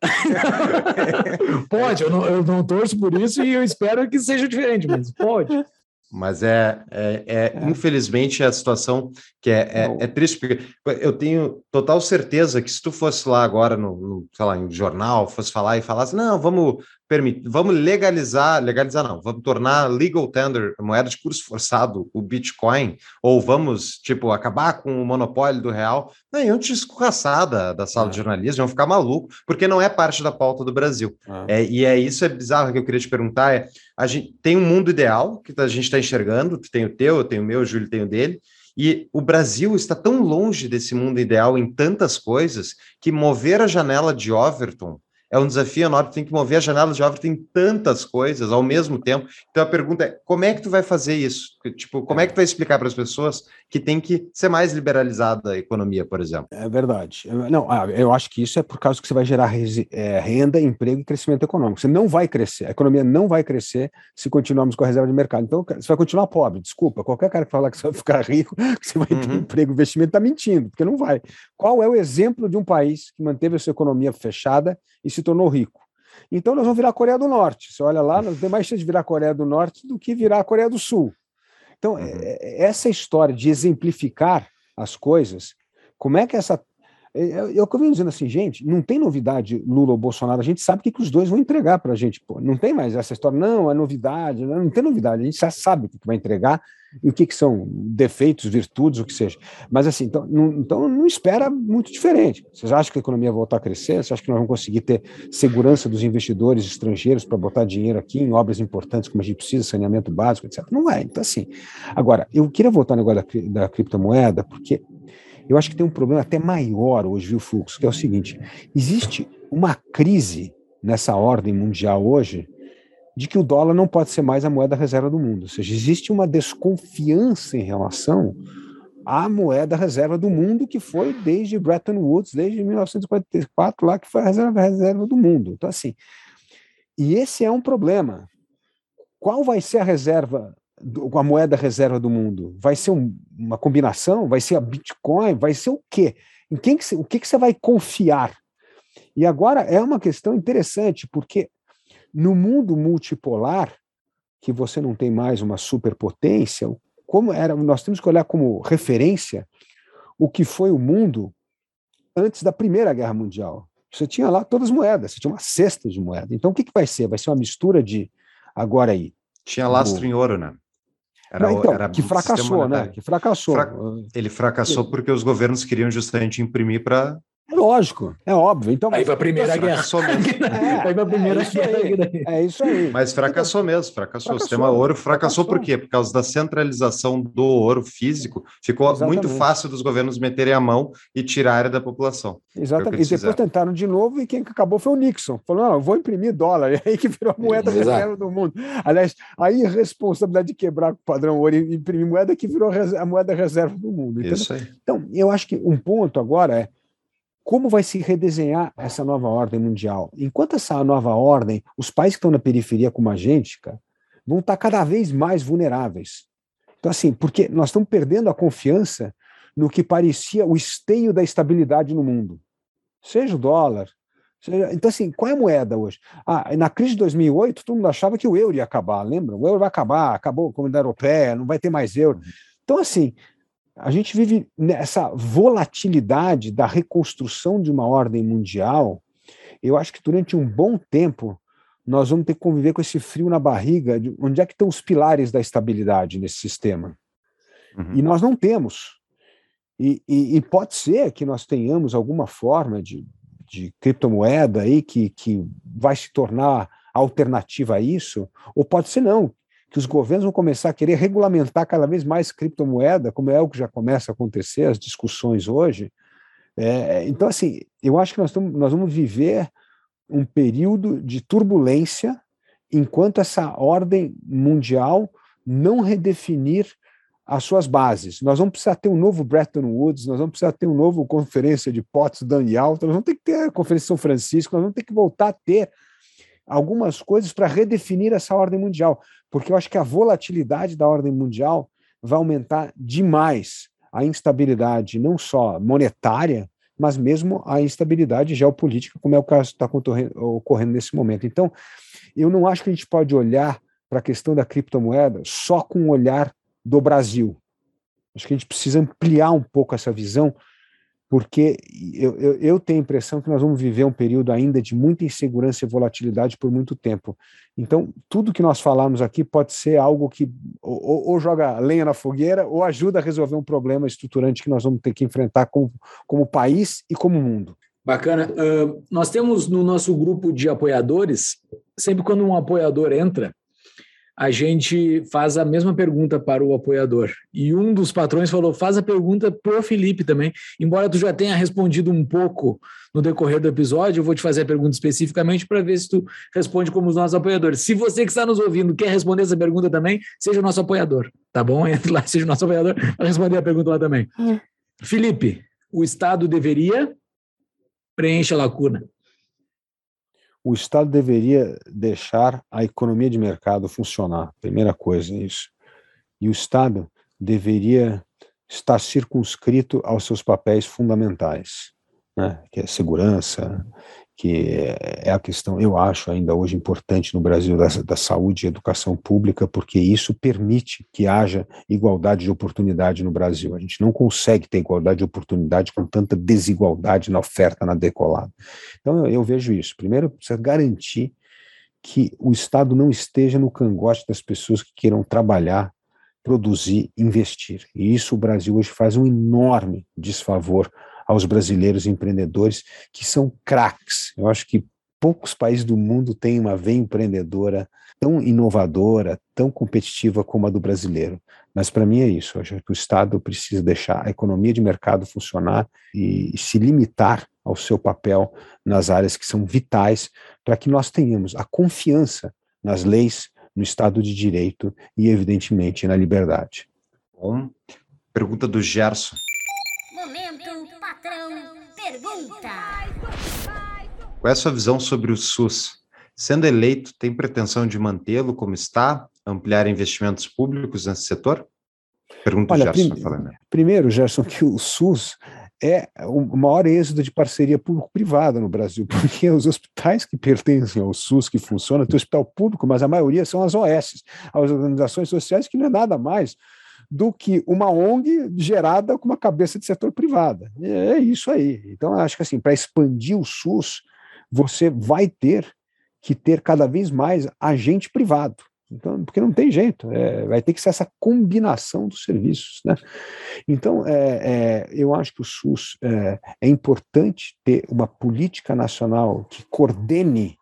pode, eu não, eu não torço por isso e eu espero que seja diferente, mas pode. Mas é, é, é, é, infelizmente a situação que é, é, é, triste, porque eu tenho total certeza que se tu fosse lá agora no, no sei lá, em jornal, fosse falar e falasse, não, vamos permitir, vamos legalizar, legalizar não, vamos tornar legal tender, moeda de curso forçado, o Bitcoin, ou vamos, tipo, acabar com o monopólio do real, não, iam te escorraçar da, da sala de é. jornalismo, iam ficar maluco, porque não é parte da pauta do Brasil. É. é, e é isso é bizarro que eu queria te perguntar, é, a gente tem um mundo ideal que a gente está enxergando, tu tem o teu, eu tenho o meu, o Júlio tem o dele, e o Brasil está tão longe desse mundo ideal em tantas coisas que mover a janela de Overton é um desafio enorme, tem que mover a janela de obra, tem tantas coisas ao mesmo tempo. Então a pergunta é: como é que tu vai fazer isso? Tipo, como é que tu vai explicar para as pessoas que tem que ser mais liberalizada a economia, por exemplo? É verdade. Não, ah, eu acho que isso é por causa que você vai gerar é, renda, emprego e crescimento econômico. Você não vai crescer, a economia não vai crescer se continuarmos com a reserva de mercado. Então você vai continuar pobre, desculpa. Qualquer cara que falar que você vai ficar rico, que você vai ter uhum. emprego, investimento, está mentindo, porque não vai. Qual é o exemplo de um país que manteve a sua economia fechada e se tornou rico. Então nós vamos virar a Coreia do Norte. Você olha lá, nós temos mais chance de virar a Coreia do Norte do que virar a Coreia do Sul. Então, uhum. É, é, essa história de exemplificar as coisas, como é que essa. Eu, eu venho dizendo assim, gente, não tem novidade Lula ou Bolsonaro, a gente sabe o que, que os dois vão entregar para a gente. Pô. Não tem mais essa história, não, é novidade, não, não tem novidade, a gente já sabe o que, que vai entregar e o que, que são defeitos, virtudes, o que seja. Mas assim, então não, então não espera muito diferente. Vocês acham que a economia vai voltar a crescer? Vocês acham que nós vamos conseguir ter segurança dos investidores estrangeiros para botar dinheiro aqui em obras importantes como a gente precisa, saneamento básico, etc. Não é. Então, assim. Agora, eu queria voltar no negócio da, da criptomoeda, porque eu acho que tem um problema até maior hoje, viu, Fluxo, que é o seguinte: existe uma crise nessa ordem mundial hoje de que o dólar não pode ser mais a moeda reserva do mundo. Ou seja, existe uma desconfiança em relação à moeda reserva do mundo, que foi desde Bretton Woods, desde 1944, lá que foi a reserva, reserva do mundo. Então, assim, e esse é um problema. Qual vai ser a reserva do- com a moeda reserva do mundo? Vai ser um- uma combinação? Vai ser a Bitcoin? Vai ser o quê? Em quem que, o que, que você vai confiar? E agora é uma questão interessante, porque no mundo multipolar, que você não tem mais uma superpotência, como era, nós temos que olhar como referência o que foi o mundo antes da Primeira Guerra Mundial. Você tinha lá todas as moedas, você tinha uma cesta de moeda. Então, o que, que vai ser? Vai ser uma mistura de agora aí. Tinha lastro em ouro, né? Era, então, era que fracassou, né? Que fracassou. Fra- Ele fracassou porque os governos queriam justamente imprimir para. É lógico, é óbvio. Então, Aí para a Primeira Guerra. Fracassou mesmo. É, Aí para a Primeira é isso Guerra. aí. É isso aí. Mas fracassou mesmo, fracassou. O Fracassou, sistema ouro fracassou, fracassou. por quê? Por causa da centralização do ouro físico. Ficou Exatamente. muito fácil dos governos meterem a mão e tirarem da população. Exatamente. eles E depois fizeram. tentaram de novo e quem acabou foi o Nixon. Falou: não, eu vou imprimir dólar. E aí que virou a moeda reserva do mundo. Aliás, a irresponsabilidade de quebrar o padrão ouro e imprimir moeda que virou a moeda reserva do mundo. entendeu? Isso aí. Então, eu acho que um ponto agora é como vai se redesenhar essa nova ordem mundial. Enquanto essa nova ordem, os países que estão na periferia como a gente, cara, vão estar cada vez mais vulneráveis. Então, assim, porque nós estamos perdendo a confiança no que parecia o esteio da estabilidade no mundo. Seja o dólar. seja- Então, assim, qual é a moeda hoje? Ah, na crise de 2008, todo mundo achava que o euro ia acabar, lembra? O euro vai acabar, acabou a comunidade europeia, não vai ter mais euro. Então, assim, a gente vive nessa volatilidade da reconstrução de uma ordem mundial. Eu acho que durante um bom tempo nós vamos ter que conviver com esse frio na barriga. De onde é que estão os pilares da estabilidade nesse sistema? Uhum. E nós não temos. E, e- e pode ser que nós tenhamos alguma forma de, de criptomoeda aí que, que vai se tornar alternativa a isso, ou pode ser não, que os governos vão começar a querer regulamentar cada vez mais criptomoeda, como é o que já começa a acontecer, as discussões hoje. É, então, assim, eu acho que nós, tamo- nós vamos viver um período de turbulência enquanto essa ordem mundial não redefinir as suas bases. Nós vamos precisar ter um novo Bretton Woods, nós vamos precisar ter um novo Conferência de Potsdam e Alta, nós vamos ter que ter a Conferência de São Francisco, nós vamos ter que voltar a ter algumas coisas para redefinir essa ordem mundial, porque eu acho que a volatilidade da ordem mundial vai aumentar demais a instabilidade, não só monetária, mas mesmo a instabilidade geopolítica, como é o caso que está ocorrendo nesse momento. Então, eu não acho que a gente pode olhar para a questão da criptomoeda só com o olhar do Brasil. Acho que a gente precisa ampliar um pouco essa visão, porque eu, eu, eu, tenho a impressão que nós vamos viver um período ainda de muita insegurança e volatilidade por muito tempo. Então, tudo que nós falamos aqui pode ser algo que ou, ou, joga lenha na fogueira ou ajuda a resolver um problema estruturante que nós vamos ter que enfrentar como, como país e como mundo. Bacana. Uh, nós temos no nosso grupo de apoiadores, sempre quando um apoiador entra, a gente faz a mesma pergunta para o apoiador. E um dos patrões falou: faz a pergunta para o Felipe também. Embora tu já tenha respondido um pouco no decorrer do episódio, eu vou te fazer a pergunta especificamente para ver se tu responde como os nossos apoiadores. Se você que está nos ouvindo quer responder essa pergunta também, seja o nosso apoiador, tá bom? Entre lá, seja o nosso apoiador para responder a pergunta lá também. É. Felipe, o Estado deveria preenche a lacuna o Estado deveria deixar a economia de mercado funcionar, primeira coisa, isso. E o Estado deveria estar circunscrito aos seus papéis fundamentais, né? que é segurança, que é a questão, eu acho ainda hoje importante no Brasil, da, da saúde e educação pública, porque isso permite que haja igualdade de oportunidade no Brasil. A gente não consegue ter igualdade de oportunidade com tanta desigualdade na oferta, na decolada. Então, eu, eu vejo isso. Primeiro, precisa garantir que o Estado não esteja no cangote das pessoas que queiram trabalhar, produzir, investir. E isso o Brasil hoje faz um enorme desfavor aos brasileiros empreendedores que são craques. Eu acho que poucos países do mundo têm uma veia empreendedora tão inovadora, tão competitiva como a do brasileiro. Mas para mim é isso. Eu acho que o Estado precisa deixar a economia de mercado funcionar e, se limitar ao seu papel nas áreas que são vitais para que nós tenhamos a confiança nas leis, no Estado de Direito e, evidentemente, na liberdade. Bom, pergunta do Gerson. Pergunta. Qual é a sua visão sobre o SUS? Sendo eleito, tem pretensão de mantê-lo como está ampliar investimentos públicos nesse setor? Pergunta o Olha, Gerson prim- Falana. Primeiro, Gerson, que o SUS é o maior êxodo de parceria público-privada no Brasil, porque os hospitais que pertencem ao SUS, que funcionam, tem hospital público, mas a maioria são as OS, as organizações sociais, que não é nada mais do que uma ONG gerada com uma cabeça de setor privado. É isso aí. Então, acho que assim, para expandir o SUS, você vai ter que ter cada vez mais agente privado. Então, porque não tem jeito, é, vai ter que ser essa combinação dos serviços, né? Então, é, é, eu acho que o SUS é, é importante ter uma política nacional que coordene,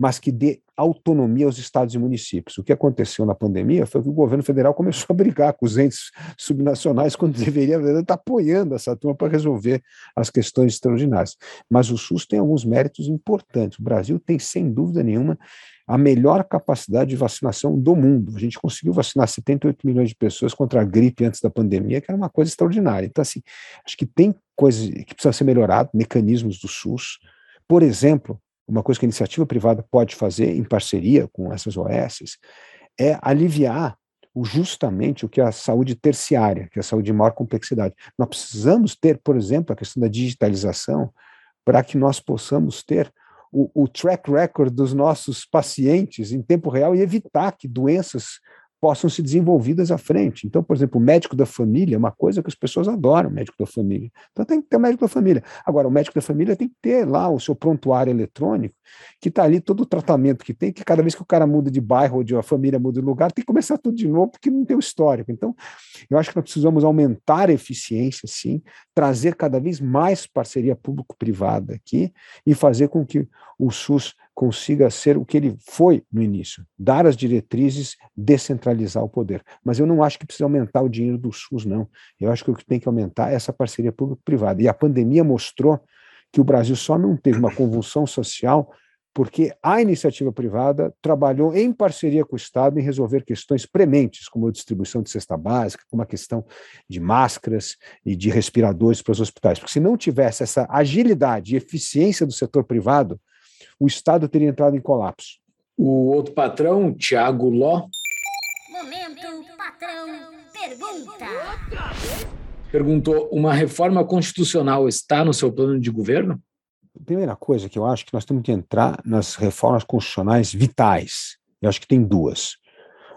mas que dê autonomia aos estados e municípios. O que aconteceu na pandemia foi que o governo federal começou a brigar com os entes subnacionais quando deveria estar apoiando essa turma para resolver as questões extraordinárias. Mas o SUS tem alguns méritos importantes. O Brasil tem, sem dúvida nenhuma, a melhor capacidade de vacinação do mundo. A gente conseguiu vacinar 78 milhões de pessoas contra a gripe antes da pandemia, que era uma coisa extraordinária. Então, assim, acho que tem coisas que precisam ser memoradas, mecanismos do SUS. Por exemplo, uma coisa que a iniciativa privada pode fazer em parceria com essas OS é aliviar o, justamente o que é a saúde terciária, que é a saúde de maior complexidade. Nós precisamos ter, por exemplo, a questão da digitalização para que nós possamos ter o, o, track record dos nossos pacientes em tempo real e evitar que doenças possam ser desenvolvidas à frente. Então, por exemplo, o médico da família é uma coisa que as pessoas adoram, o médico da família. Então tem que ter o médico da família. Agora, o médico da família tem que ter lá o seu prontuário eletrônico, que está ali todo o tratamento que tem, que cada vez que o cara muda de bairro ou de uma família muda de lugar, tem que começar tudo de novo, porque não tem o histórico. Então, eu acho que nós precisamos aumentar a eficiência, sim, trazer cada vez mais parceria público-privada aqui e fazer com que o SUS consiga ser o que ele foi no início, dar as diretrizes, descentralizar o poder. Mas eu não acho que precisa aumentar o dinheiro do SUS, não. Eu acho que o que tem que aumentar é essa parceria público-privada. E a pandemia mostrou que o Brasil só não teve uma convulsão social porque a iniciativa privada trabalhou em parceria com o Estado em resolver questões prementes, como a distribuição de cesta básica, como a questão de máscaras e de respiradores para os hospitais. Porque se não tivesse essa agilidade e eficiência do setor privado, o Estado teria entrado em colapso. O outro patrão, Tiago Ló. Momento patrão pergunta. Perguntou: uma reforma constitucional está no seu plano de governo? Primeira coisa que eu acho que nós temos que entrar nas reformas constitucionais vitais. Eu acho que tem duas.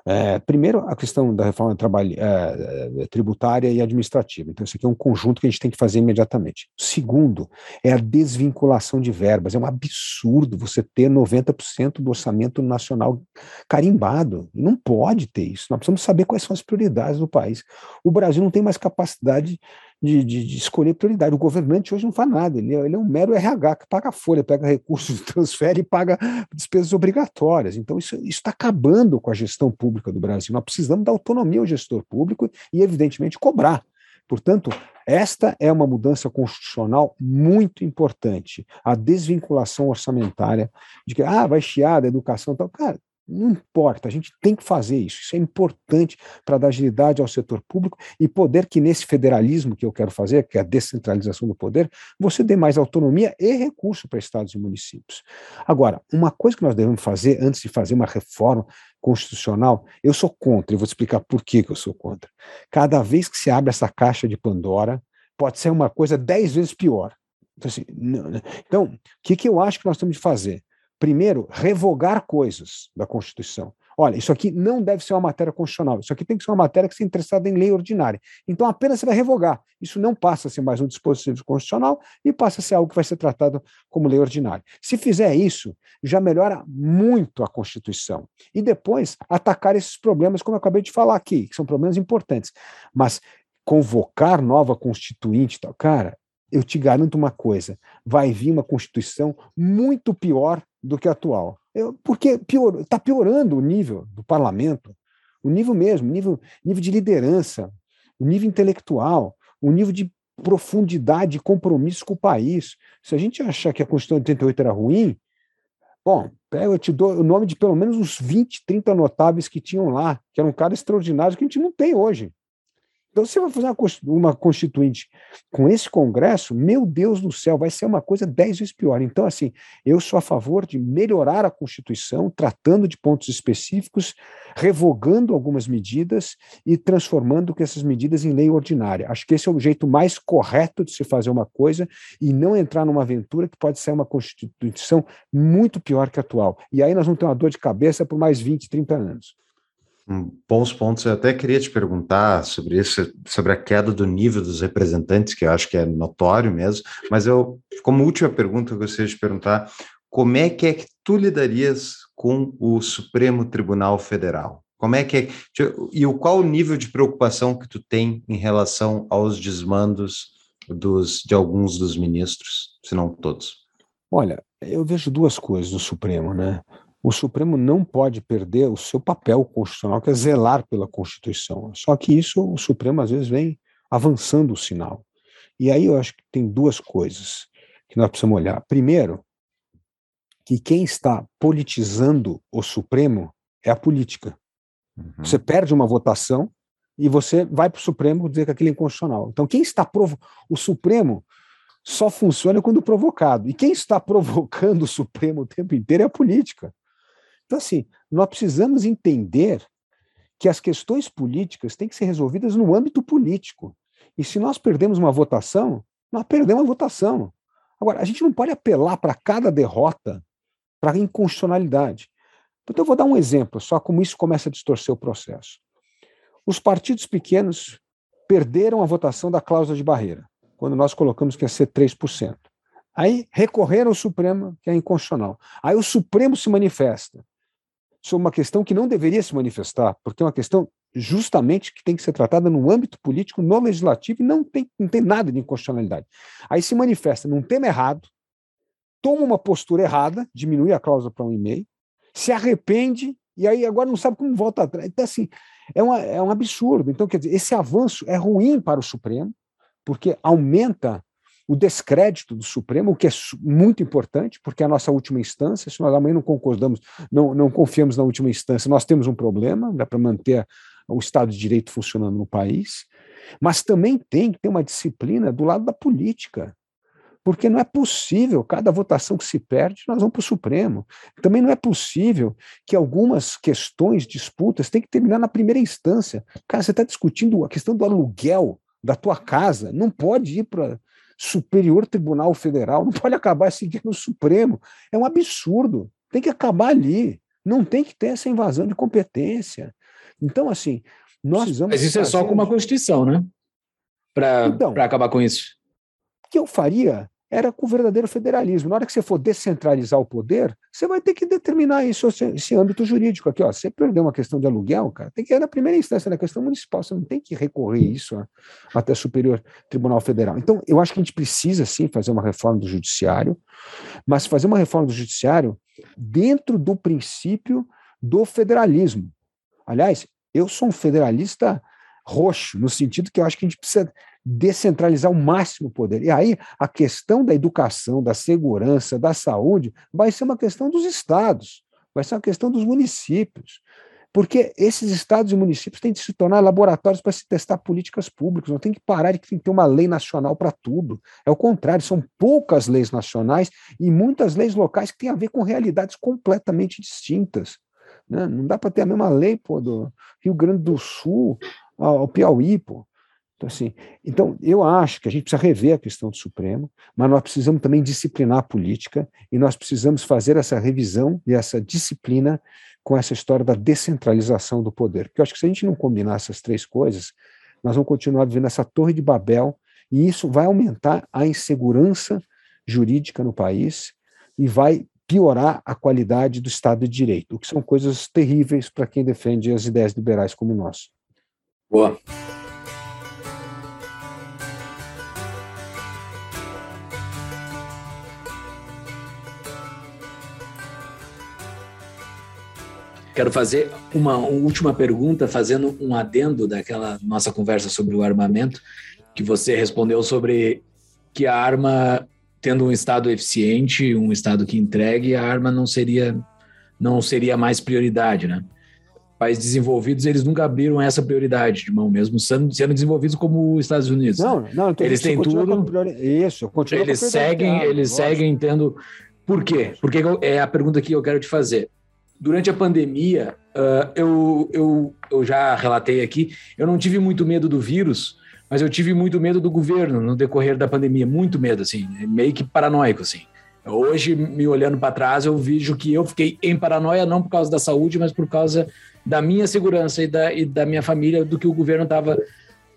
É, primeiro, a questão da reforma é, tributária e administrativa. Então, isso aqui é um conjunto que a gente tem que fazer imediatamente. Segundo, é a desvinculação de verbas. É um absurdo você ter 90% do orçamento nacional carimbado. Não pode ter isso. Nós precisamos saber quais são as prioridades do país. O Brasil não tem mais capacidade de, de, de, escolher prioridade. O governante hoje não faz nada, ele, é, ele é um mero RH que paga folha, pega recursos, transfere e paga despesas obrigatórias. Então, isso está acabando com a gestão pública do Brasil. Nós precisamos dar autonomia ao gestor público e, evidentemente, cobrar. Portanto, esta é uma mudança constitucional muito importante. A desvinculação orçamentária de que ah, vai chiar da educação tal. Cara, não importa, a gente tem que fazer isso. Isso é importante para dar agilidade ao setor público e poder que nesse federalismo que eu quero fazer, que é a descentralização do poder, você dê mais autonomia e recurso para estados e municípios. Agora, uma coisa que nós devemos fazer antes de fazer uma reforma constitucional, eu sou contra, e vou te explicar por que, eu sou contra. Cada vez que se abre essa caixa de Pandora, pode ser uma coisa dez vezes pior. Então, assim, então o que, que eu acho que nós temos de fazer? Primeiro, revogar coisas da Constituição. Olha, isso aqui não deve ser uma matéria constitucional, isso aqui tem que ser uma matéria que seja interessada em lei ordinária. Então, apenas você vai revogar. Isso não passa a ser mais um dispositivo constitucional e passa a ser algo que vai ser tratado como lei ordinária. Se fizer isso, já melhora muito a Constituição. E depois, atacar esses problemas, como eu acabei de falar aqui, que são problemas importantes. Mas convocar nova constituinte, tal, cara, eu te garanto uma coisa: vai vir uma Constituição muito pior do que a atual. Eu, porque pior, está piorando o nível do parlamento, o nível mesmo, nível, nível de liderança, o nível intelectual, o nível de profundidade e compromisso com o país. Se a gente achar que a Constituição de 88 era ruim, bom, eu te dou o nome de pelo menos uns 20, 30 notáveis que tinham lá, que eram caras extraordinários que a gente não tem hoje. Então, você vai fazer uma, cons- uma constituinte com esse Congresso, meu Deus do céu, vai ser uma coisa dez vezes pior. Então, assim, eu sou a favor de melhorar a Constituição, tratando de pontos específicos, revogando algumas medidas e transformando essas medidas em lei ordinária. Acho que esse é o jeito mais correto de se fazer uma coisa e não entrar numa aventura que pode ser uma Constituição muito pior que a atual. E aí nós vamos ter uma dor de cabeça por mais 20, 30 anos. Bons pontos. Eu até queria te perguntar sobre isso, sobre a queda do nível dos representantes, que eu acho que é notório mesmo. Mas eu, como última pergunta, eu gostaria de perguntar como é que é que tu lidarias com o Supremo Tribunal Federal? Como é que é, e o qual o nível de preocupação que tu tem em relação aos desmandos dos, de alguns dos ministros, se não todos? Olha, eu vejo duas coisas no Supremo, né? O Supremo não pode perder o seu papel constitucional, que é zelar pela Constituição. Só que isso, o Supremo às vezes vem avançando o sinal. E aí eu acho que tem duas coisas que nós precisamos olhar. Primeiro, que quem está politizando o Supremo é a política. Uhum. Você perde uma votação e você vai para o Supremo dizer que aquilo é inconstitucional. Então, quem está provo... o Supremo só funciona quando provocado. E quem está provocando o Supremo o tempo inteiro é a política. Então, assim, nós precisamos entender que as questões políticas têm que ser resolvidas no âmbito político. E se nós perdemos uma votação, nós perdemos a votação. Agora, a gente não pode apelar para cada derrota para inconstitucionalidade. Então, eu vou dar um exemplo, só como isso começa a distorcer o processo. Os partidos pequenos perderam a votação da cláusula de barreira, quando nós colocamos que ia ser 3%. Aí recorreram ao Supremo, que é inconstitucional. Aí o Supremo se manifesta sobre uma questão que não deveria se manifestar, porque é uma questão justamente que tem que ser tratada no âmbito político, no legislativo, e não tem, não tem nada de inconstitucionalidade. Aí se manifesta num tema errado, toma uma postura errada, diminui a cláusula para um e meio, se arrepende e aí agora não sabe como volta atrás. Então, assim, é, uma, é um absurdo. Então, quer dizer, esse avanço é ruim para o Supremo, porque aumenta o descrédito do Supremo, o que é muito importante, porque é a nossa última instância. Se nós amanhã não concordamos, não, não confiamos na última instância, nós temos um problema né, para manter o Estado de Direito funcionando no país. Mas também tem que ter uma disciplina do lado da política porque não é possível, cada votação que se perde, nós vamos para o Supremo. Também não é possível que algumas questões, disputas, tenham que terminar na primeira instância. Cara, você está discutindo a questão do aluguel da tua casa, não pode ir para Superior Tribunal Federal, não pode acabar seguindo no Supremo. É um absurdo, tem que acabar ali, não tem que ter essa invasão de competência. Então, assim, nós precisamos. Mas isso é só com uma Constituição, né? Para então, acabar com isso. O que eu faria era com o verdadeiro federalismo. Na hora que você for descentralizar o poder, você vai ter que determinar isso, esse âmbito jurídico aqui. Ó, você perdeu uma questão de aluguel, cara, tem que ir na primeira instância, na questão municipal, você não tem que recorrer isso até Superior Tribunal Federal. Então, eu acho que a gente precisa, sim, fazer uma reforma do judiciário, mas fazer uma reforma do judiciário dentro do princípio do federalismo. Aliás, eu sou um federalista roxo, no sentido que eu acho que a gente precisa descentralizar o máximo o poder. E aí a questão da educação, da segurança, da saúde vai ser uma questão dos estados, vai ser uma questão dos municípios. Porque esses estados e municípios têm de se tornar laboratórios para se testar políticas públicas, não tem que parar de que tem que ter uma lei nacional para tudo. É o contrário, são poucas leis nacionais e muitas leis locais que têm a ver com realidades completamente distintas. Né? Não dá para ter a mesma lei pô, do Rio Grande do Sul ao Piauí, pô. Então, assim, então, eu acho que a gente precisa rever a questão do Supremo, mas nós precisamos também disciplinar a política e nós precisamos fazer essa revisão e essa disciplina com essa história da descentralização do poder. Porque eu acho que se a gente não combinar essas três coisas, nós vamos continuar vivendo essa torre de Babel e isso vai aumentar a insegurança jurídica no país e vai piorar a qualidade do Estado de Direito, o que são coisas terríveis para quem defende as ideias liberais como nós. Boa. Quero fazer uma última pergunta, fazendo um adendo daquela nossa conversa sobre o armamento, que você respondeu sobre que a arma, tendo um Estado eficiente, um Estado que entregue, a arma não seria, não seria mais prioridade, né? Países desenvolvidos, eles nunca abriram essa prioridade de mão, mesmo sendo, sendo desenvolvidos como os Estados Unidos. Não, não, Eles têm tudo. priori- Isso, continua eles seguem, claro, eles lógico. seguem tendo. Por quê? Porque é a pergunta que eu quero te fazer. Durante a pandemia, ah, eu, eu, eu já relatei aqui, eu não tive muito medo do vírus, mas eu tive muito medo do governo no decorrer da pandemia, muito medo, assim, meio que paranoico, assim. Hoje, me olhando para trás, eu vejo que eu fiquei em paranoia não por causa da saúde, mas por causa da minha segurança e da, e da minha família, do que o governo estava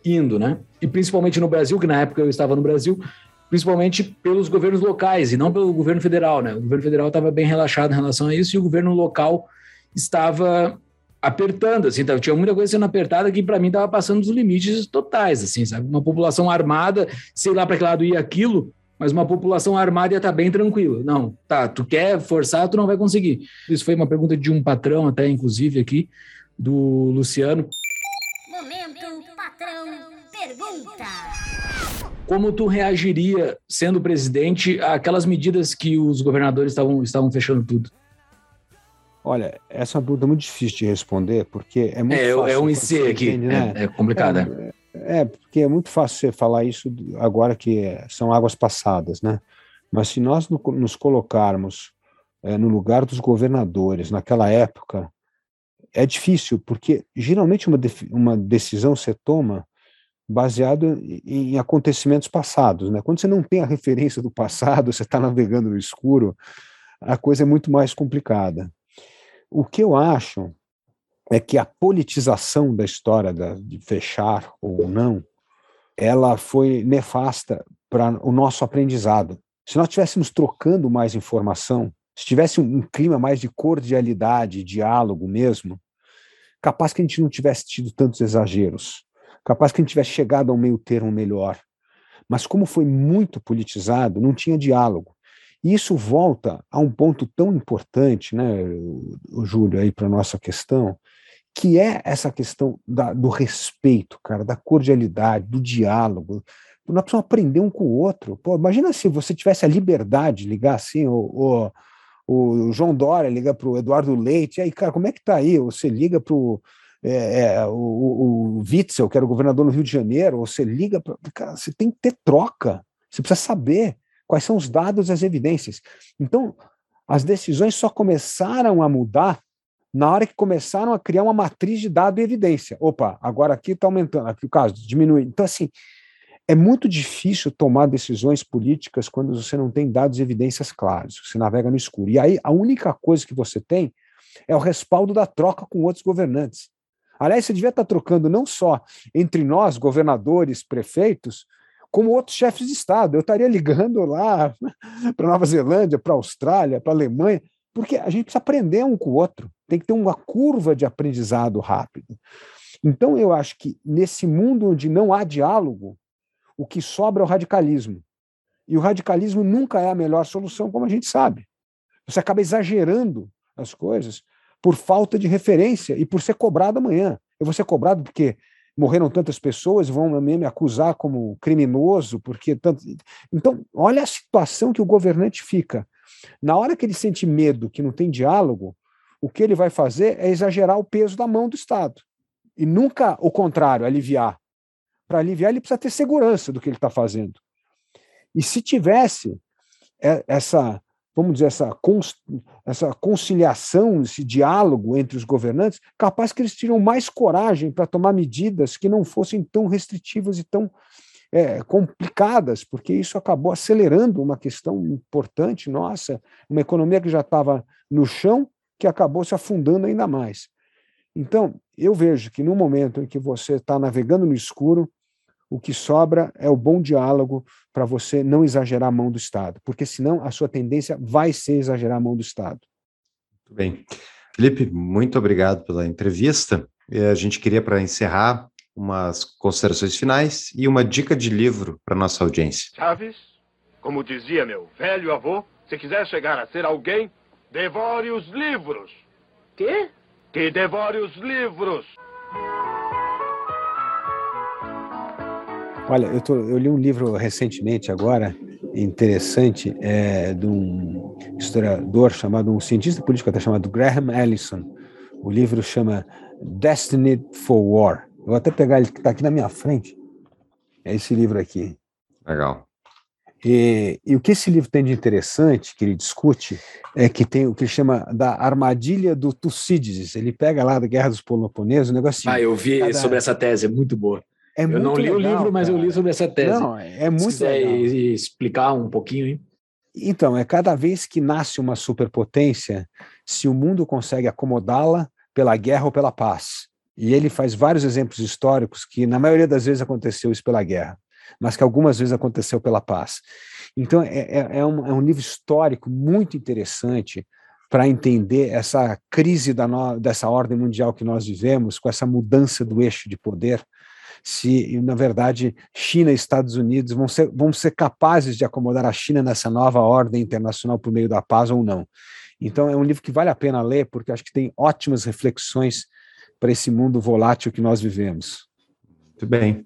indo, né? E principalmente no Brasil, que na época eu estava no Brasil, principalmente pelos governos locais e não pelo governo federal, né? O governo federal estava bem relaxado em relação a isso e o governo local estava apertando, assim, tava- tinha muita coisa sendo apertada que para mim estava passando dos limites totais, assim, sabe? Uma população armada, sei lá para que lado ia aquilo, mas uma população armada ia estar bem tranquila. Não, tá, tu quer forçar, tu não vai conseguir. Isso foi uma pergunta de um patrão até, inclusive, aqui, do Luciano. Momento patrão pergunta. Como tu reagiria, sendo presidente, àquelas medidas que os governadores estavam, estavam fechando tudo? Olha, essa é uma pergunta muito difícil de responder, porque é muito É, fácil. é um IC aqui, entende, né? é, é complicado. é. É, porque é muito fácil você falar isso agora que são águas passadas, né? Mas se nós no- nos colocarmos é, no lugar dos governadores naquela época, é difícil, porque geralmente uma, uma decisão você toma baseado em, em acontecimentos passados, né? Quando você não tem a referência do passado, você está navegando no escuro, a coisa é muito mais complicada. O que eu acho é que a politização da história da- de fechar ou não, ela foi nefasta para o nosso aprendizado. Se nós estivéssemos trocando mais informação, se tivesse um, um clima mais de cordialidade, diálogo mesmo, capaz que a gente não tivesse tido tantos exageros, capaz que a gente tivesse chegado a um meio termo melhor. Mas como foi muito politizado, não tinha diálogo. E isso volta a um ponto tão importante, né, Júlio, aí para nossa questão, que é essa questão da- do respeito, cara, da cordialidade, do diálogo. Nós precisamos aprender um com o outro. Pô, imagina se você tivesse a liberdade de ligar assim, o, o, o João Dória liga para o Eduardo Leite, e aí, cara, como é que tá aí? Você liga para o, o, o Witzel, que era o governador no Rio de Janeiro, você liga para. Cara, você tem que ter troca. Você precisa saber quais são os dados e as evidências. Então, as decisões só começaram a mudar na hora que começaram a criar uma matriz de dado e evidência. Opa, agora aqui está aumentando, aqui o caso diminui. Então, assim, é muito difícil tomar decisões políticas quando você não tem dados e evidências claros, você navega no escuro. E aí, a única coisa que você tem é o respaldo da troca com outros governantes. Aliás, você devia estar trocando não só entre nós, governadores, prefeitos, como outros chefes de Estado. Eu estaria ligando lá para Nova Zelândia, para Austrália, para Alemanha, porque a gente precisa aprender um com o outro. Tem que ter uma curva de aprendizado rápido. Então, eu acho que nesse mundo onde não há diálogo, o que sobra é o radicalismo. E o radicalismo nunca é a melhor solução, como a gente sabe. Você acaba exagerando as coisas por falta de referência e por ser cobrado amanhã. Eu vou ser cobrado porque morreram tantas pessoas, vão me acusar como criminoso, porque tanto. Então, olha a situação que o governante fica. Na hora que ele sente medo, que não tem diálogo, o que ele vai fazer é exagerar o peso da mão do Estado. E nunca o contrário, aliviar. Para aliviar, ele precisa ter segurança do que ele está fazendo. E se tivesse essa, vamos dizer, essa, essa conciliação, esse diálogo entre os governantes, capaz que eles teriam mais coragem para tomar medidas que não fossem tão restritivas e tão é, complicadas, porque isso acabou acelerando uma questão importante nossa, uma economia que já estava no chão, que acabou se afundando ainda mais. Então, eu vejo que no momento em que você está navegando no escuro, o que sobra é o bom diálogo para você não exagerar a mão do Estado, porque senão a sua tendência vai ser exagerar a mão do Estado. Muito bem. Felipe, muito obrigado pela entrevista. A gente queria, para encerrar, umas considerações finais e uma dica de livro para nossa audiência. Chaves, como dizia meu velho avô, se quiser chegar a ser alguém, devore os livros. Quê? Que devore os livros. Olha, eu, tô, eu, li um livro recentemente agora, interessante, é, de um historiador chamado, um cientista político até chamado Graham Allison. O livro chama Destined for War. Eu vou até pegar ele que está aqui na minha frente. É esse livro aqui. Legal. E, e o que esse livro tem de interessante, que ele discute, é que tem o que ele chama da armadilha do Tucídides. Ele pega lá da Guerra dos Peloponesos, um negocinho. Ah, eu vi Cada- sobre essa tese, é muito boa. É eu não muito li o legal, livro, mas eu cara. li sobre essa tese. Não, é Se muito quiser legal. explicar um pouquinho, hein? Então, é cada vez que nasce uma superpotência, se o mundo consegue acomodá-la pela guerra ou pela paz. E ele faz vários exemplos históricos que, na maioria das vezes, aconteceu isso pela guerra, mas que algumas vezes aconteceu pela paz. Então, é, é- é um, é um livro histórico muito interessante para entender essa crise da no- dessa ordem mundial que nós vivemos, com essa mudança do eixo de poder, se, na verdade, China e Estados Unidos vão ser, vão ser capazes de acomodar a China nessa nova ordem internacional por meio da paz ou não. Então, é um livro que vale a pena ler, porque acho que tem ótimas reflexões para esse mundo volátil que nós vivemos. Muito bem.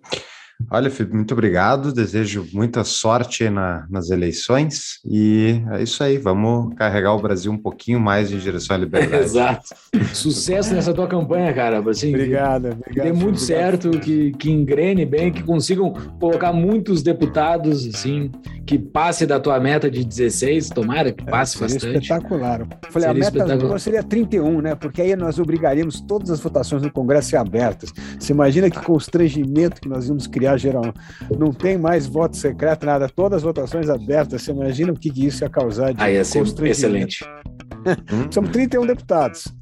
Olha, Felipe, muito obrigado. Desejo muita sorte na- nas eleições. E é isso aí. Vamos carregar o Brasil um pouquinho mais em direção à liberdade. Exato. Sucesso nessa tua campanha, cara. Assim, obrigado. Que dê muito certo, que, que engrene bem, que consigam colocar muitos deputados, assim, que passe da tua meta de 16, tomara que passe Seria bastante. espetacular. Falei, a Seria meta espetacular. seria 31, né? Porque aí nós obrigaríamos todas as votações no Congresso a ser abertas. Você imagina que constrangimento que nós íamos criar geral. Não tem mais voto secreto, nada, todas as votações abertas. Você imagina o que, que isso ia causar de Aí ia ser constrangimento. excelente. Somos 31 deputados.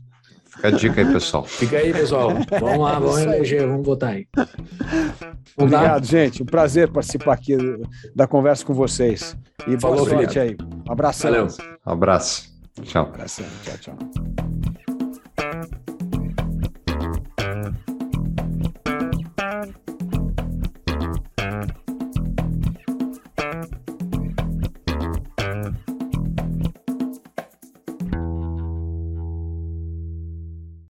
Fica a dica aí, pessoal. Fica aí, pessoal. Vamos lá, vamos eleger, vamos votar aí. Vamos? Obrigado, gente. Um prazer participar aqui da conversa com vocês. E boa Falou, sorte aí. Um abração. Valeu. Um abraço. Tchau. Abração. Tchau, tchau.